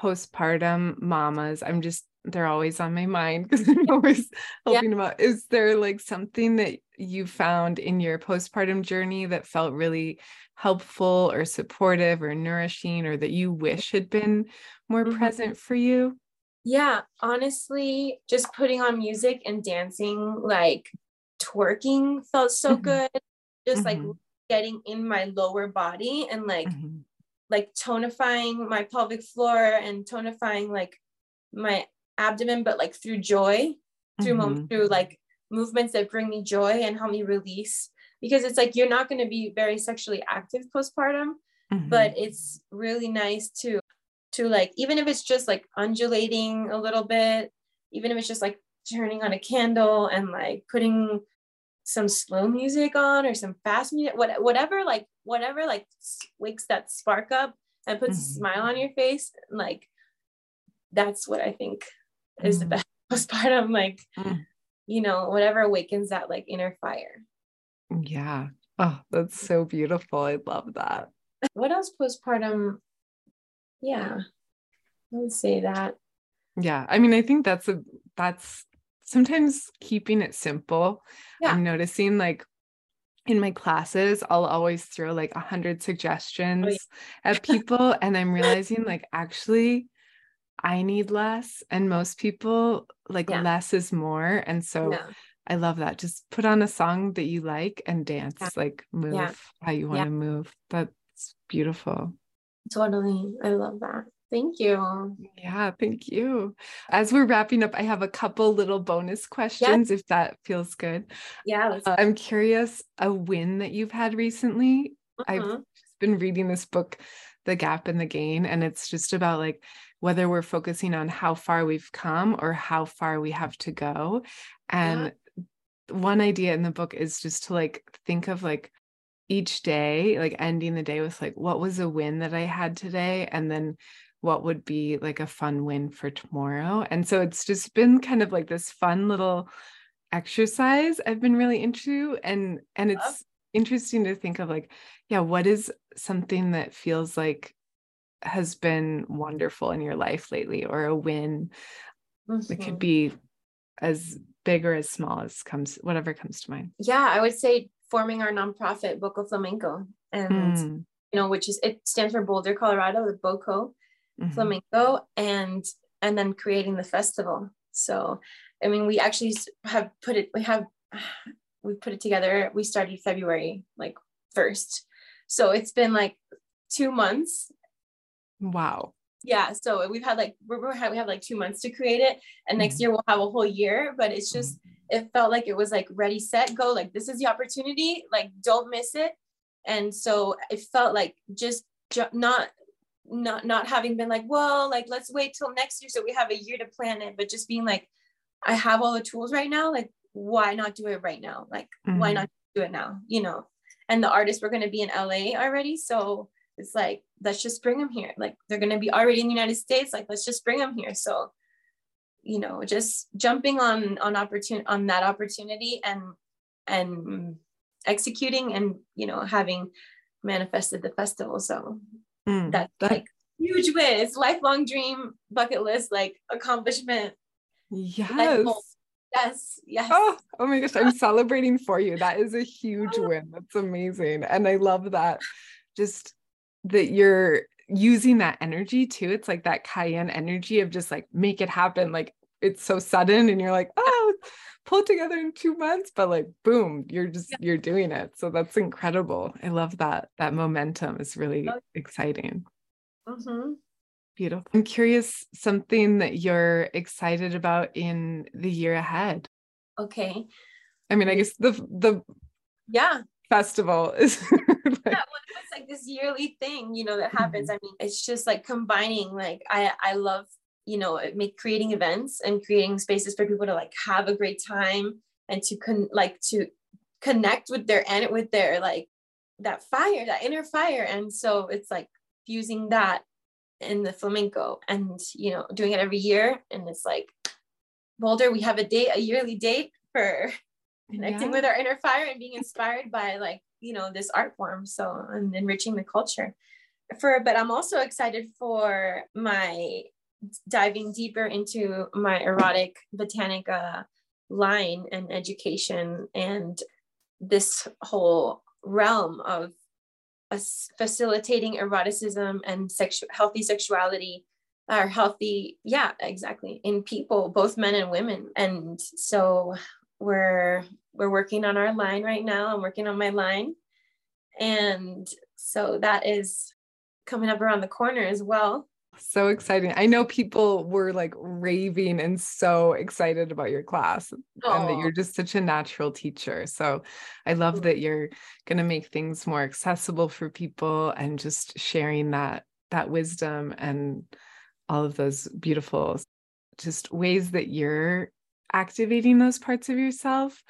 postpartum mamas. I'm just, they're always on my mind because I'm always helping yeah. them out. Is there like something that you found in your postpartum journey that felt really helpful or supportive or nourishing or that you wish had been more mm-hmm. present for you? Yeah, honestly, just putting on music and dancing, like twerking felt so mm-hmm. good. Just mm-hmm. like getting in my lower body and like mm-hmm. like tonifying my pelvic floor and tonifying like my abdomen but like through joy through mm-hmm. through like movements that bring me joy and help me release because it's like you're not going to be very sexually active postpartum mm-hmm. but it's really nice to to like even if it's just like undulating a little bit even if it's just like turning on a candle and like putting some slow music on or some fast music what, whatever like whatever like wakes that spark up and puts mm-hmm. a smile on your face like that's what i think is mm-hmm. the best postpartum like mm-hmm. you know whatever awakens that like inner fire yeah oh that's so beautiful i love that what else postpartum yeah i would say that yeah i mean i think that's a that's sometimes keeping it simple yeah. i'm noticing like in my classes i'll always throw like a hundred suggestions oh, yeah. at people and i'm realizing like actually i need less and most people like yeah. less is more and so i love that. Just put on a song that you like and dance like move how you want to move. That's beautiful. Totally. I love that Thank you. Yeah, thank you. As we're wrapping up, I have a couple little bonus questions if that feels good. Yeah. Uh, I'm curious a win that you've had recently. Uh-huh. I've mm-hmm. been reading this book, The Gap and the Gain, and it's just about like whether we're focusing on how far we've come or how far we have to go. And yeah. one idea in the book is just to like think of like each day, like ending the day with like, what was a win that I had today? And then what would be like a fun win for tomorrow. And so it's just been kind of like this fun little exercise I've been really into and and it's interesting to think of like yeah what is something that feels like has been wonderful in your life lately or a win mm-hmm. it could be as big or as small as comes whatever comes to mind yeah i would say forming our nonprofit Boco Flamenco and mm. you know which is it stands for boulder colorado the boco mm-hmm. flamenco and and then creating the festival. So i mean we actually have put it we have we put it together. We started february like first. So it's been like two months. Wow. Yeah so we've had like we're, we're we have like two months to create it and next mm-hmm. year we'll have a whole year but it's just it felt like it was like ready set go like this is the opportunity like don't miss it. And so it felt like just ju- not not not having been like well like let's wait till next year so we have a year to plan it but just being like i have all the tools right now like why not do it right now? Like mm-hmm. why not do it now? You know? And the artists were going to be in la already so it's like let's just bring them here. Like they're going to be already in the united states like let's just bring them here. So you know just jumping on on opportunity on that opportunity and and executing and you know having manifested the festival so Mm, that's that, like huge win. It's lifelong dream, bucket list, like accomplishment. Yes. Yes. Yes. Oh, oh my gosh. I'm celebrating for you. That is a huge win. That's amazing. And I love that just that you're using that energy too. It's like that cayenne energy of just like make it happen. Like it's so sudden and you're like, oh, pull together in two months, but like boom, you're just you're doing it. So that's incredible. I love that. That momentum is really oh. exciting. Mm-hmm. Beautiful. I'm curious something that you're excited about in the year ahead. Okay. I mean, I guess the the yeah festival is like, yeah, well, it's like this yearly thing, you know, that happens. Mm-hmm. I mean, it's just like combining. Like I I love you know uh, make creating events and creating spaces for people to like have a great time and to con like to connect with their and with their like that fire that inner fire. And so it's like fusing that in the flamenco and you know doing it every year. And it's like boulder we have a date a yearly date for connecting yeah. with our inner fire and being inspired by like you know this art form. So and enriching the culture for but i'm also excited for my diving deeper into my erotic botanica line and education and this whole realm of facilitating eroticism and sexual healthy sexuality or healthy yeah exactly in people both men and women. And so we're we're working on our line right now. I'm working on my line. And so that is coming up around the corner as well so exciting. I know people were like raving and so excited about your class oh. and that you're just such a natural teacher. So I love that you're going to make things more accessible for people and just sharing that that wisdom and all of those beautiful just ways that you're activating those parts of yourself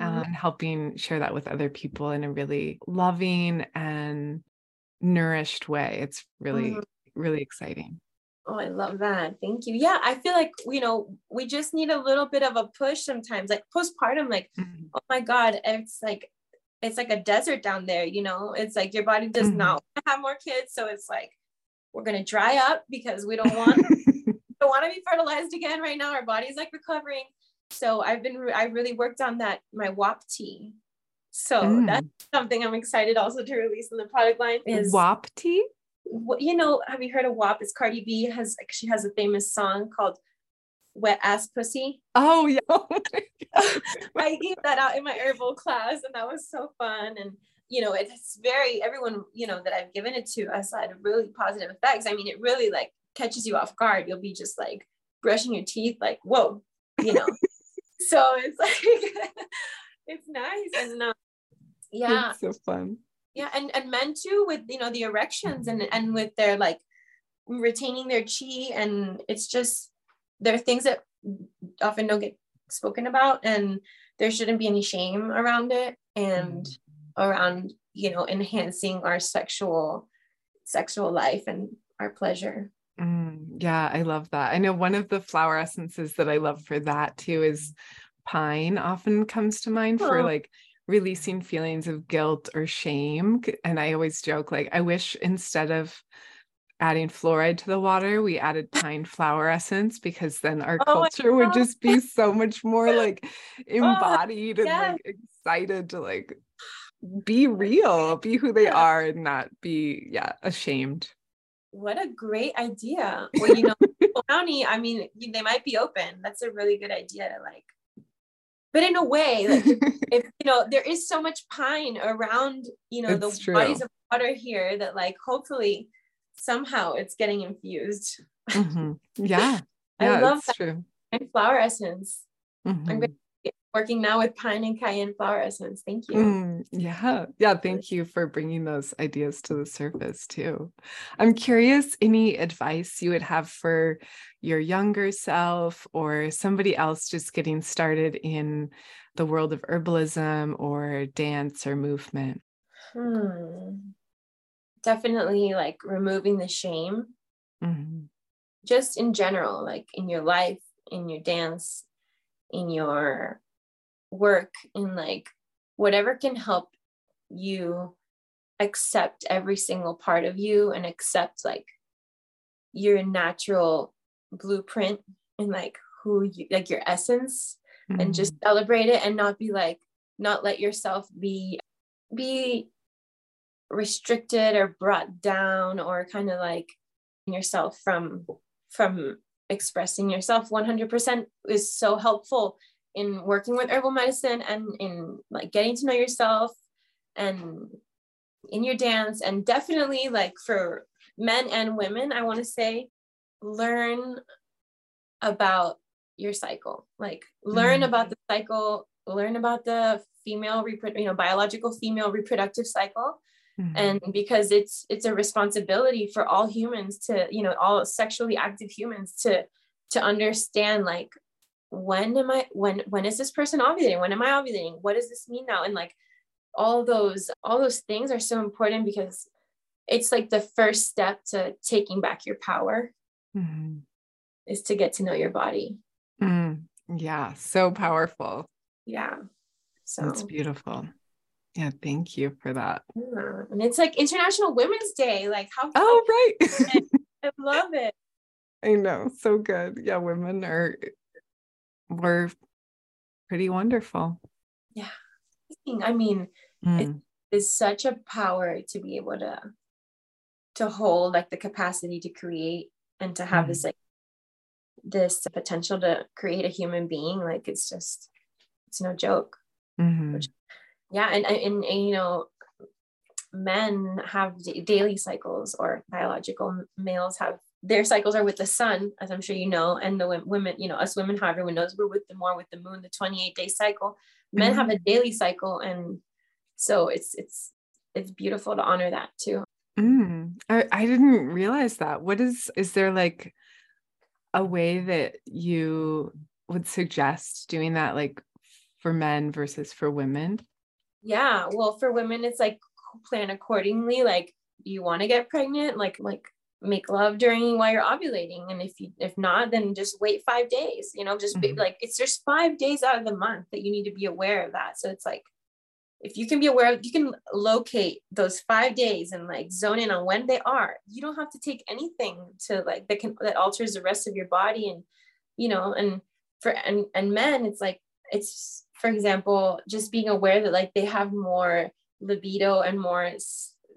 mm-hmm. and helping share that with other people in a really loving and nourished way. It's really, mm-hmm. Really exciting. Oh, I love that. Thank you. Yeah, I feel like, you know, we just need a little bit of a push sometimes. Like postpartum, like, mm-hmm. oh my God, it's like, it's like a desert down there, you know? It's like your body does mm-hmm. not have more kids. So it's like, we're going to dry up because we don't want, don't want to be fertilized again right now. Our body's like recovering. So I've been, I really worked on that, my WAP tea. So mm. that's something I'm excited also to release in the product line is WAP tea. What you know, have you heard of WAP? It's Cardi B has she has a famous song called Wet Ass Pussy. Oh yeah. Oh I gave that out in my herbal class and that was so fun. And you know, it's very everyone, you know, that I've given it to has had really positive effects. I mean, it really like catches you off guard. You'll be just like brushing your teeth, like, whoa, you know. so it's like it's nice and uh, yeah it's so fun yeah and and men too with you know the erections and and with their like retaining their chi and it's just there are things that often don't get spoken about and there shouldn't be any shame around it and mm. around you know enhancing our sexual sexual life and our pleasure. Mm, yeah i love that. I know one of the flower essences that i love for that too is pine often comes to mind for like releasing feelings of guilt or shame. And I always joke, like, I wish instead of adding fluoride to the water, we added pine flower essence because then our oh culture would just be so much more like oh, embodied oh, and like excited to like be real, be who they yeah. are and not be, yeah, ashamed. What a great idea. Well, you know, County, I mean, they might be open. That's a really good idea to like but in a way like if you know there is so much pine around you know it's the true. bodies of water here that like hopefully somehow it's getting infused mm-hmm. yeah yeah i love that true and flower essence mm-hmm. i'm working now with pine and cayenne flower essence. Thank you. Mm, yeah. Yeah. Thank you for bringing those ideas to the surface too. I'm curious any advice you would have for your younger self or somebody else just getting started in the world of herbalism or dance or movement? Hmm. Definitely like removing the shame. Mm-hmm. Just in general, like in your life, in your dance, in your work in like whatever can help you accept every single part of you and accept like your natural blueprint and like who you like your essence mm-hmm. and just mm-hmm. celebrate it and not be like not let yourself be be restricted or brought down or kind of like yourself from from expressing yourself 100% is so helpful in working with herbal medicine and in like getting to know yourself and in your dance and definitely like for men and women i want to say learn about your cycle like learn mm. about the cycle learn about the female you know biological female reproductive cycle mm. and because it's it's a responsibility for all humans to you know all sexually active humans to to understand like when am I when when is this person ovulating? When am I ovulating? What does this mean now? And like all those all those things are so important because it's like the first step to taking back your power mm-hmm. is to get to know your body. Mm, yeah, so powerful. Yeah. So that's beautiful. Yeah, thank you for that. Yeah. And it's like International Women's Day. Like how Oh, right. I love it. I know. So good. Yeah, women are were pretty wonderful. Yeah. I mean, mm. it is such a power to be able to to hold like the capacity to create and to have mm. this like this potential to create a human being like it's just it's no joke mm-hmm. Which, yeah and, and and you know men have daily cycles or biological males have their cycles are with the sun as i'm sure you know and the women you know us women how everyone knows we're with the more with the moon the 28 day cycle. Men mm-hmm. have a daily cycle and so it's it's it's beautiful to honor that too. Mm. I, I didn't realize that. What is is there like a way that you would suggest doing that like for men versus for women? Yeah well for women it's like plan accordingly like you want to get pregnant? Like like make love during while you're ovulating and if you if not then just wait five days you know just mm-hmm. be, like it's just five days out of the month that you need to be aware of that so it's like if you can be aware of you can locate those five days and like zone in on when they are you don't have to take anything to like that can that alters the rest of your body and you know and for and and men it's like it's for example just being aware that like they have more libido and more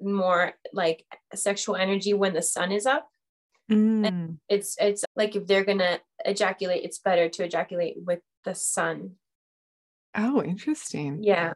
more like sexual energy when the sun is up. Mm. it's it's like if they're gonna ejaculate, it's better to ejaculate with the sun. Oh, interesting. Yeah.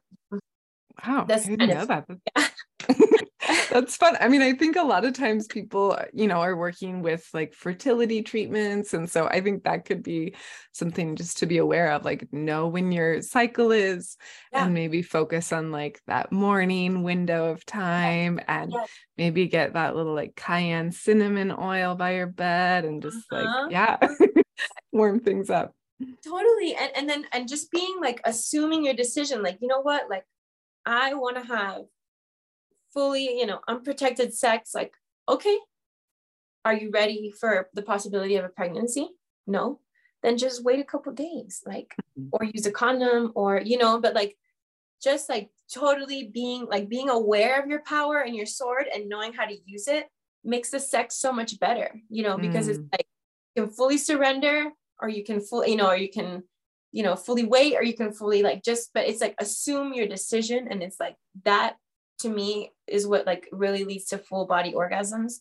Wow. That's I didn't know that. Yeah. That's fun. I mean, I think a lot of times people, you know, are working with like fertility treatments. And so I think that could be something just to be aware of, like know when your cycle is yeah. and maybe focus on like that morning window of time and yeah. maybe get that little like cayenne cinnamon oil by your bed and just uh-huh. like, yeah, warm things up. Totally. And and then and just being like assuming your decision, like, you know what, like I want to have fully, you know, unprotected sex, like, okay, are you ready for the possibility of a pregnancy? No. Then just wait a couple days, like, mm-hmm. or use a condom, or, you know, but like, just like totally being like being aware of your power and your sword and knowing how to use it makes the sex so much better, you know, because mm. it's like you can fully surrender or you can fully, you know, or you can, you know, fully wait or you can fully like just, but it's like assume your decision and it's like that to me is what like really leads to full body orgasms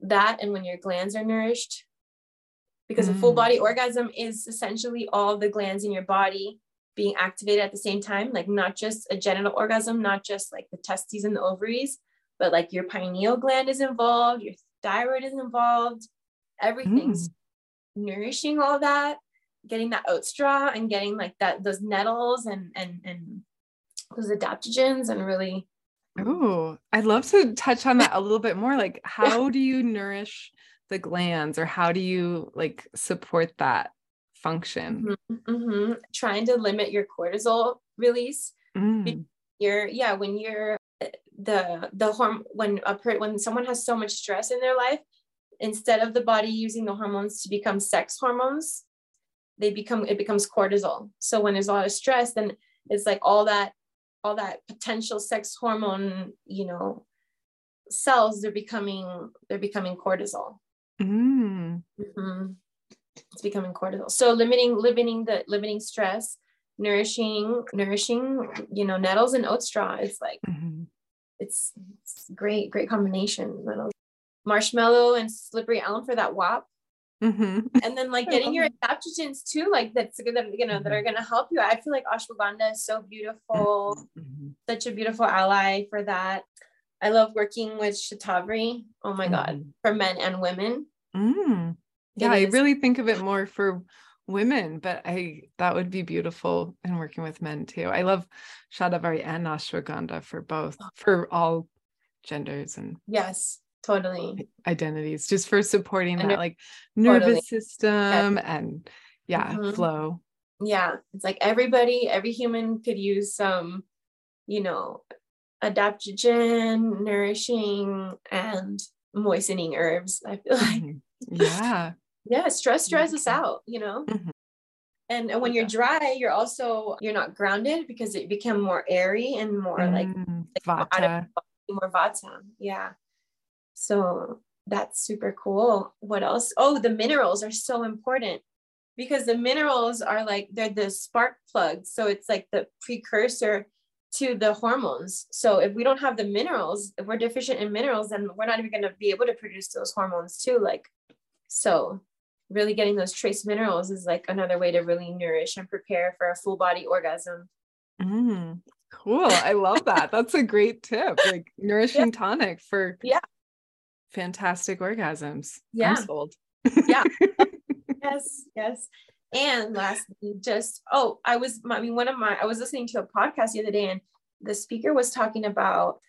that and when your glands are nourished because mm. a full mm. body orgasm is essentially all the glands in your body being activated at the same time like not just a genital orgasm not just like the testes and the ovaries but like your pineal gland is involved your thyroid is involved everything's mm. nourishing all that getting that oat straw and getting like that those nettles and and and those adaptogens and really Oh, I'd love to touch on that a little bit more. Like, how do you nourish the glands, or how do you like support that function? Mm-hmm, mm-hmm. Trying to limit your cortisol release. Mm. You're yeah, when you're eh, the the horm when a per- when someone has so much stress in their life, instead of the body using the hormones to become sex hormones, they become it becomes cortisol. So when there's a lot of stress, then it's like all that all that potential sex hormone, you know, cells, they're becoming they're becoming cortisol. Mm. Mm-hmm. It's becoming cortisol. So limiting limiting the limiting stress, nourishing nourishing, you know, nettles and oat straw. It's like mm-hmm. it's, it's great great combination. Nettles. Marshmallow and slippery elm for that WAP. Mm-hmm. And then like getting your adaptogens too, like that's good that you know that are mm-hmm. gonna help you. I feel like ashwagandha is so beautiful, mm-hmm. such a beautiful ally for that. I love working with shatavari. Oh my mm-hmm. god, for men and women. Mm. Yeah, I really think of it more for women, but I that would be beautiful in working with men too. I love shatavari and ashwagandha for both, oh. for all genders and yes totally identities just for supporting that like nervous totally. system and yeah mm-hmm. flow yeah it's like everybody every human could use some you know adaptogen nourishing and moistening herbs i feel like mm-hmm. yeah yeah stress dries us out you know mm-hmm. and, and when you're dry you're also you're not grounded because it become more airy and more mm, like, like vata. more vata yeah so that's super cool. What else? Oh, the minerals are so important because the minerals are like they're the spark plugs. So it's like the precursor to the hormones. So if we don't have the minerals, if we're deficient in minerals, then we're not even going to be able to produce those hormones too. Like, so really getting those trace minerals is like another way to really nourish and prepare for a full body orgasm. Mm, cool. I love that. That's a great tip. Like nourishing yeah. tonic for yeah. Fantastic orgasms. Yeah. I'm sold. yeah. yes, yes. And lastly, just oh, I was I mean one of my I was listening to a podcast the other day and the speaker was talking about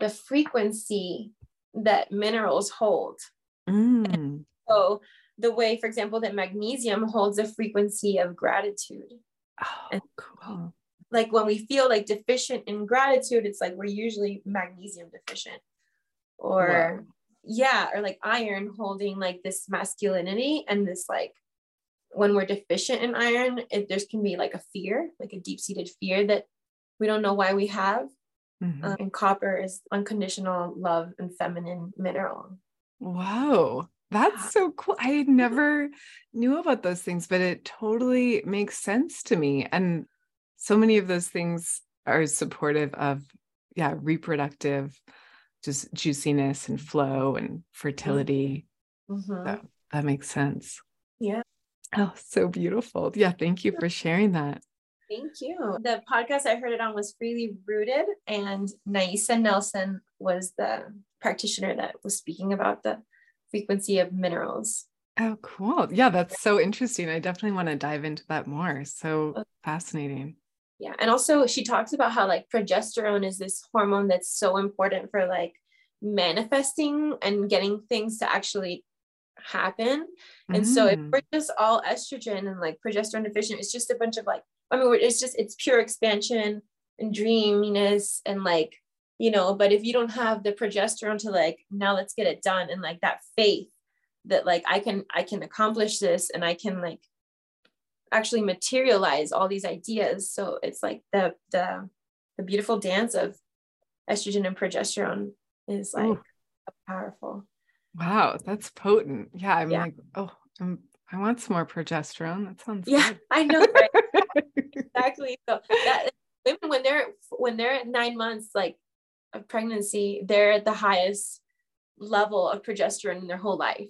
the frequency that minerals hold. Mm. So the way, for example, that magnesium holds a frequency of gratitude. Oh, and cool. Like when we feel like deficient in gratitude, it's like we're usually magnesium deficient. Or yeah, or like iron holding like this masculinity and this like when we're deficient in iron, it there's can be like a fear, like a deep-seated fear that we don't know why we have. Mm-hmm. Um, and copper is unconditional love and feminine mineral. Wow. That's so cool. I never knew about those things, but it totally makes sense to me. And so many of those things are supportive of, yeah, reproductive, just juiciness and flow and fertility. Mm-hmm. So that makes sense. Yeah. Oh, so beautiful. Yeah. Thank you for sharing that. Thank you. The podcast I heard it on was Freely Rooted, and Naisa Nelson was the practitioner that was speaking about the frequency of minerals. Oh, cool. Yeah, that's so interesting. I definitely want to dive into that more. So fascinating. Yeah. And also, she talks about how like progesterone is this hormone that's so important for like manifesting and getting things to actually happen. And mm. so, if mm. we're just all estrogen and like progesterone deficient, it's just a bunch of like, I mean, it's just, it's pure expansion and dreaminess and like you know but if you don't have the progesterone to like now let's get it done and like that faith that like i can i can accomplish this and i can like actually materialize all these ideas so it's like the the the beautiful dance of estrogen and progesterone is like Ooh. powerful wow that's potent yeah i'm yeah. like oh I'm, i want some more progesterone that sounds yeah good. i know right? exactly so that women when they're when they're at nine months like of pregnancy, they're at the highest level of progesterone in their whole life.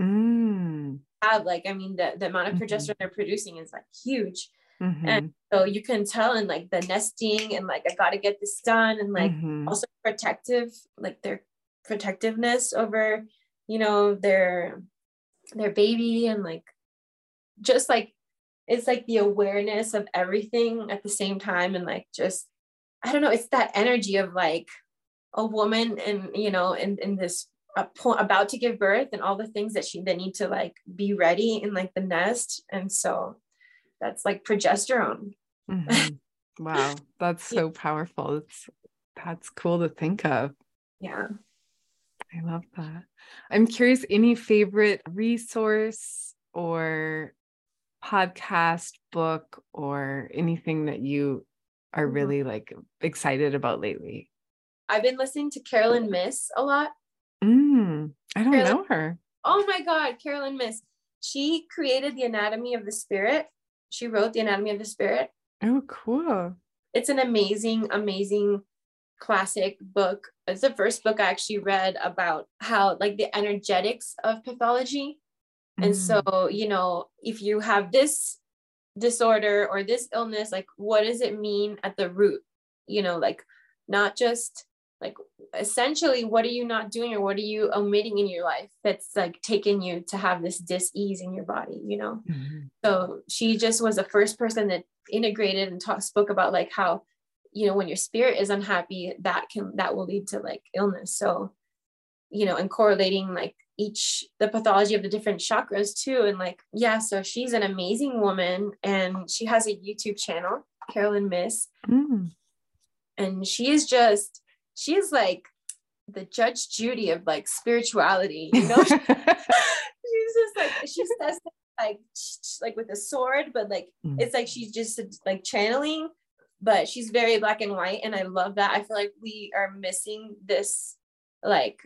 Mm. Have like, I mean, the, the amount of mm-hmm. progesterone they're producing is like huge. Mm-hmm. And so you can tell in like the nesting and like, I got to get this done. And like mm-hmm. also protective, like their protectiveness over, you know, their, their baby and like, just like, it's like the awareness of everything at the same time. And like, just, I don't know, it's that energy of like, a woman and you know in, in this about to give birth and all the things that she they need to like be ready in like the nest. And so that's like progesterone. Mm-hmm. wow. That's so powerful. It's that's cool to think of. Yeah. I love that. I'm curious any favorite resource or podcast book or anything that you are mm-hmm. really like excited about lately? I've been listening to Caroline Myss a lot. Mm, I don't Caroline, know her. Oh my God, Caroline Myss. She created The Anatomy of the Spirit. She wrote The Anatomy of the Spirit. Oh, cool. It's an amazing, amazing classic book. It's the first book I actually read about how, like, the energetics of pathology. Mm. And so, you know, if you have this disorder or this illness, like, what does it mean at the root? You know, like, not just like essentially what are you not doing or what are you omitting in your life that's like taking you to have this dis-ease in your body you know mm-hmm. so she just was the first person that integrated and talk, spoke about like how you know when your spirit is unhappy that can that will lead to like illness so you know and correlating like each the pathology of the different chakras too and like yeah so she's an amazing woman and she has a youtube channel Caroline Myss mm. and she is just she is like the Judge Judy of like spirituality, you know. she's just like she says like like with a sword, but like mm. it's like she's just like channeling, but she's very black and white, and I love that. I feel like we are missing this like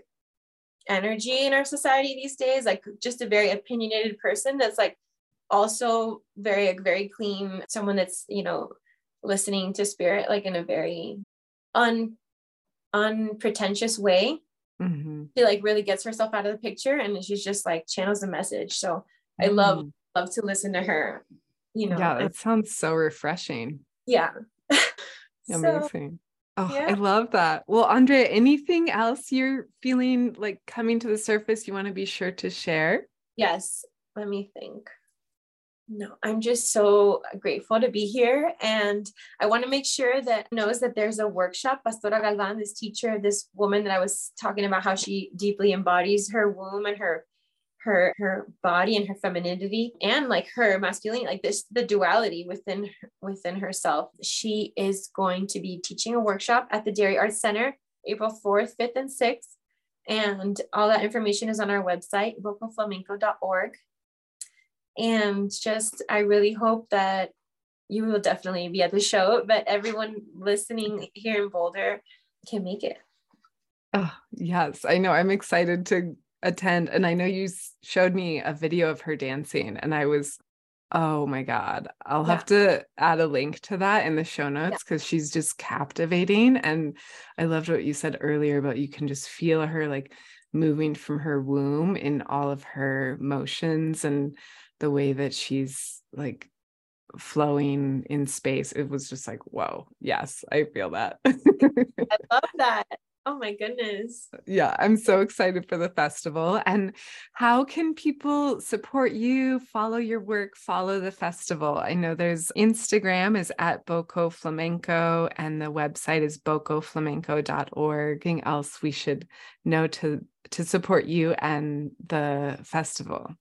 energy in our society these days, like just a very opinionated person that's like also very very clean, someone that's you know listening to spirit like in a very un unpretentious way. Mm-hmm. She like really gets herself out of the picture and she's just like channels the message. So I mm-hmm. love love to listen to her. You know. Yeah, it sounds so refreshing. Yeah. Amazing. So, oh, yeah. I love that. Well, Andrea, anything else you're feeling like coming to the surface you want to be sure to share? Yes. Let me think. No, I'm just so grateful to be here. And I want to make sure that knows that there's a workshop. Pastora Galvan, this teacher, this woman that I was talking about, how she deeply embodies her womb and her her her body and her femininity and like her masculinity like this the duality within within herself she is going to be teaching a workshop at the dairy arts center april 4th 5th and 6th and all that information is on our website bocoflamenco.org and just i really hope that you will definitely be at the show but everyone listening here in boulder can make it. Oh yes. I know. I'm excited to attend. And i know you showed me a video of her dancing and i was oh my god. I'll yeah. have to add a link to that in the show notes because yeah. she's just captivating. And i loved what you said earlier about you can just feel her like moving from her womb in all of her motions and the way that she's like flowing in space it was just like whoa yes i feel that i love that Oh my goodness. Yeah, I'm so excited for the festival. And how can people support you, follow your work, follow the festival? I know there's Instagram is at Boco Flamenco and the website is bocoflamenco.org. Anything else we should know to to support you and the festival?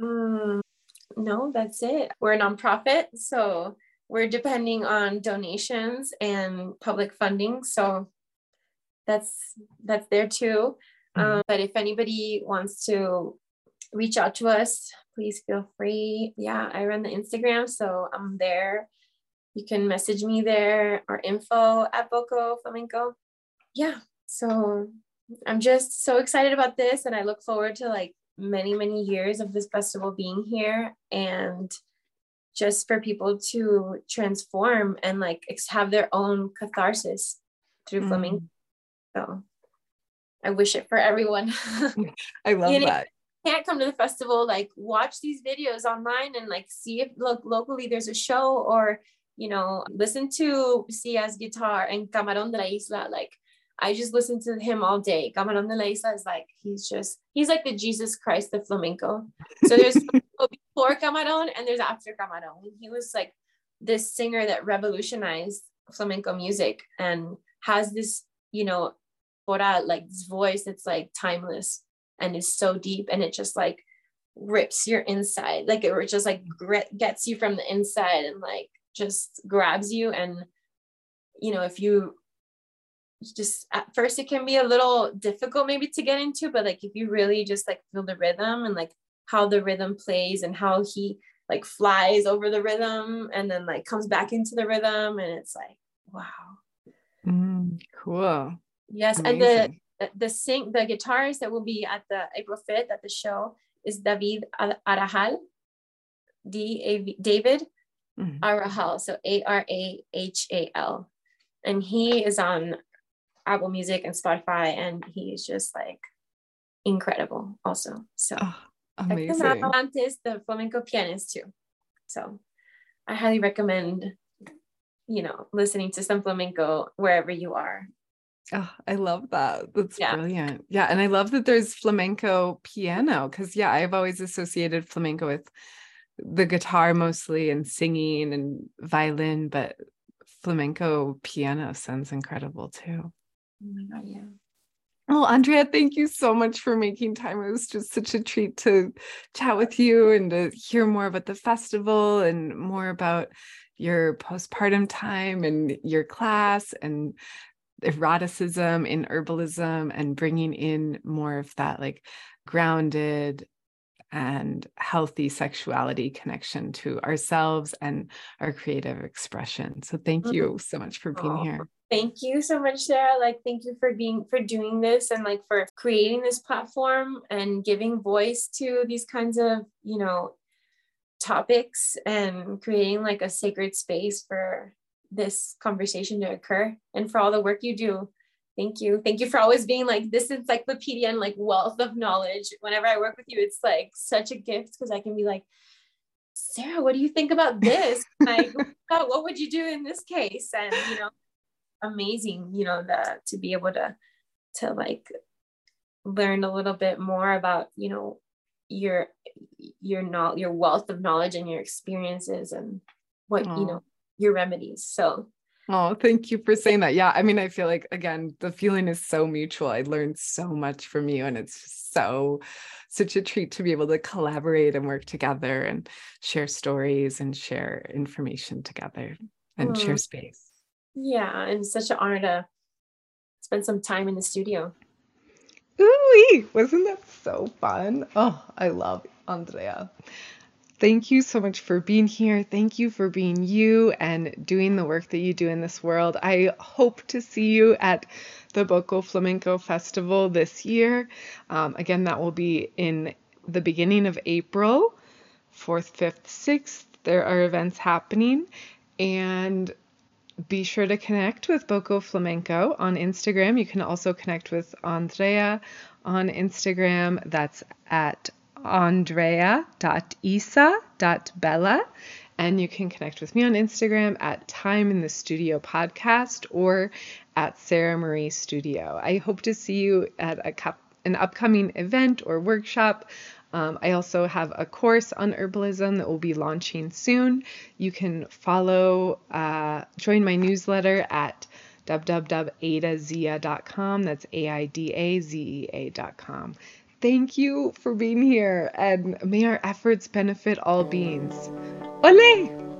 Mm, no, that's it. We're a nonprofit, so we're depending on donations and public funding. So that's that's there too. Mm-hmm. Um, but if anybody wants to reach out to us, please feel free. Yeah, I run the Instagram, so I'm there. You can message me there or info at Boco Flamenco. Yeah, so I'm just so excited about this, and I look forward to like many many years of this festival being here and just for people to transform and like have their own catharsis through mm. flamenco so I wish it for everyone. I love you know, that. Can't come to the festival, like watch these videos online and like see if look locally there's a show or you know listen to Sia's guitar and Camarón de la Isla. Like I just listen to him all day. Camarón de la Isla is like he's just he's like the Jesus Christ of flamenco. So there's before Camarón and there's after Camarón. He was like this singer that revolutionized flamenco music and has this you know Borat, like this voice it's like timeless and is so deep and it just like rips your inside like it just like gets you from the inside and like just grabs you and you know if you just at first it can be a little difficult maybe to get into but like if you really just like feel the rhythm and like how the rhythm plays and how he like flies over the rhythm and then like comes back into the rhythm and it's like wow. Mm, cool. Yes, Amazing. and the the sing the guitarist that will be at the April 5th at the show is David Arahal, D A David mm-hmm. Arahal, so A R A H A L, and he is on Apple Music and Spotify, and he's just like incredible, also. So oh, amazing. Antes, the flamenco pianist too. So I highly recommend, you know, listening to some flamenco wherever you are. Oh, I love that. That's yeah. brilliant. Yeah. And I love that there's flamenco piano because, yeah, I've always associated flamenco with the guitar mostly and singing and violin, but flamenco piano sounds incredible too. Oh my God, yeah. Well, Andrea, thank you so much for making time. It was just such a treat to chat with you and to hear more about the festival and more about your postpartum time and your class and eroticism in herbalism and bringing in more of that like grounded and healthy sexuality connection to ourselves and our creative expression. So thank mm-hmm. you so much for being here. Thank you so much, Sarah. Like, thank you for being for doing this and like for creating this platform and giving voice to these kinds of, you know, topics and creating like a sacred space for this conversation to occur and for all the work you do. Thank you. Thank you for always being like this encyclopedia and like wealth of knowledge. Whenever I work with you, it's like such a gift because I can be like, Sarah, what do you think about this? like, oh, what would you do in this case? And you know, amazing, you know, the to be able to to like learn a little bit more about, you know, your your not your wealth of knowledge and your experiences and what you know your remedies so Oh, thank you for saying that. Yeah, I mean, I feel like again, the feeling is so mutual. I learned so much from you, and it's so such a treat to be able to collaborate and work together and share stories and share information together and mm. share space. Yeah, and such an honor to spend some time in the studio. Ooh, wasn't that so fun? Oh, I love Andrea. Thank you so much for being here. Thank you for being you and doing the work that you do in this world. I hope to see you at the Boco Flamenco Festival this year. Um, again, that will be in the beginning of April, 4th, 5th, 6th. There are events happening. And be sure to connect with Boco Flamenco on Instagram. You can also connect with Andrea on Instagram. That's at andrea.isa.bella. And you can connect with me on Instagram at Time in the Studio Podcast or at Sarah Marie Studio. I hope to see you at a cup, an upcoming event or workshop. Um, I also have a course on herbalism that will be launching soon. You can follow, uh, join my newsletter at www.aidazea.com. That's A I D A Z E A.com. Thank you for being here, and may our efforts benefit all beings. Ole!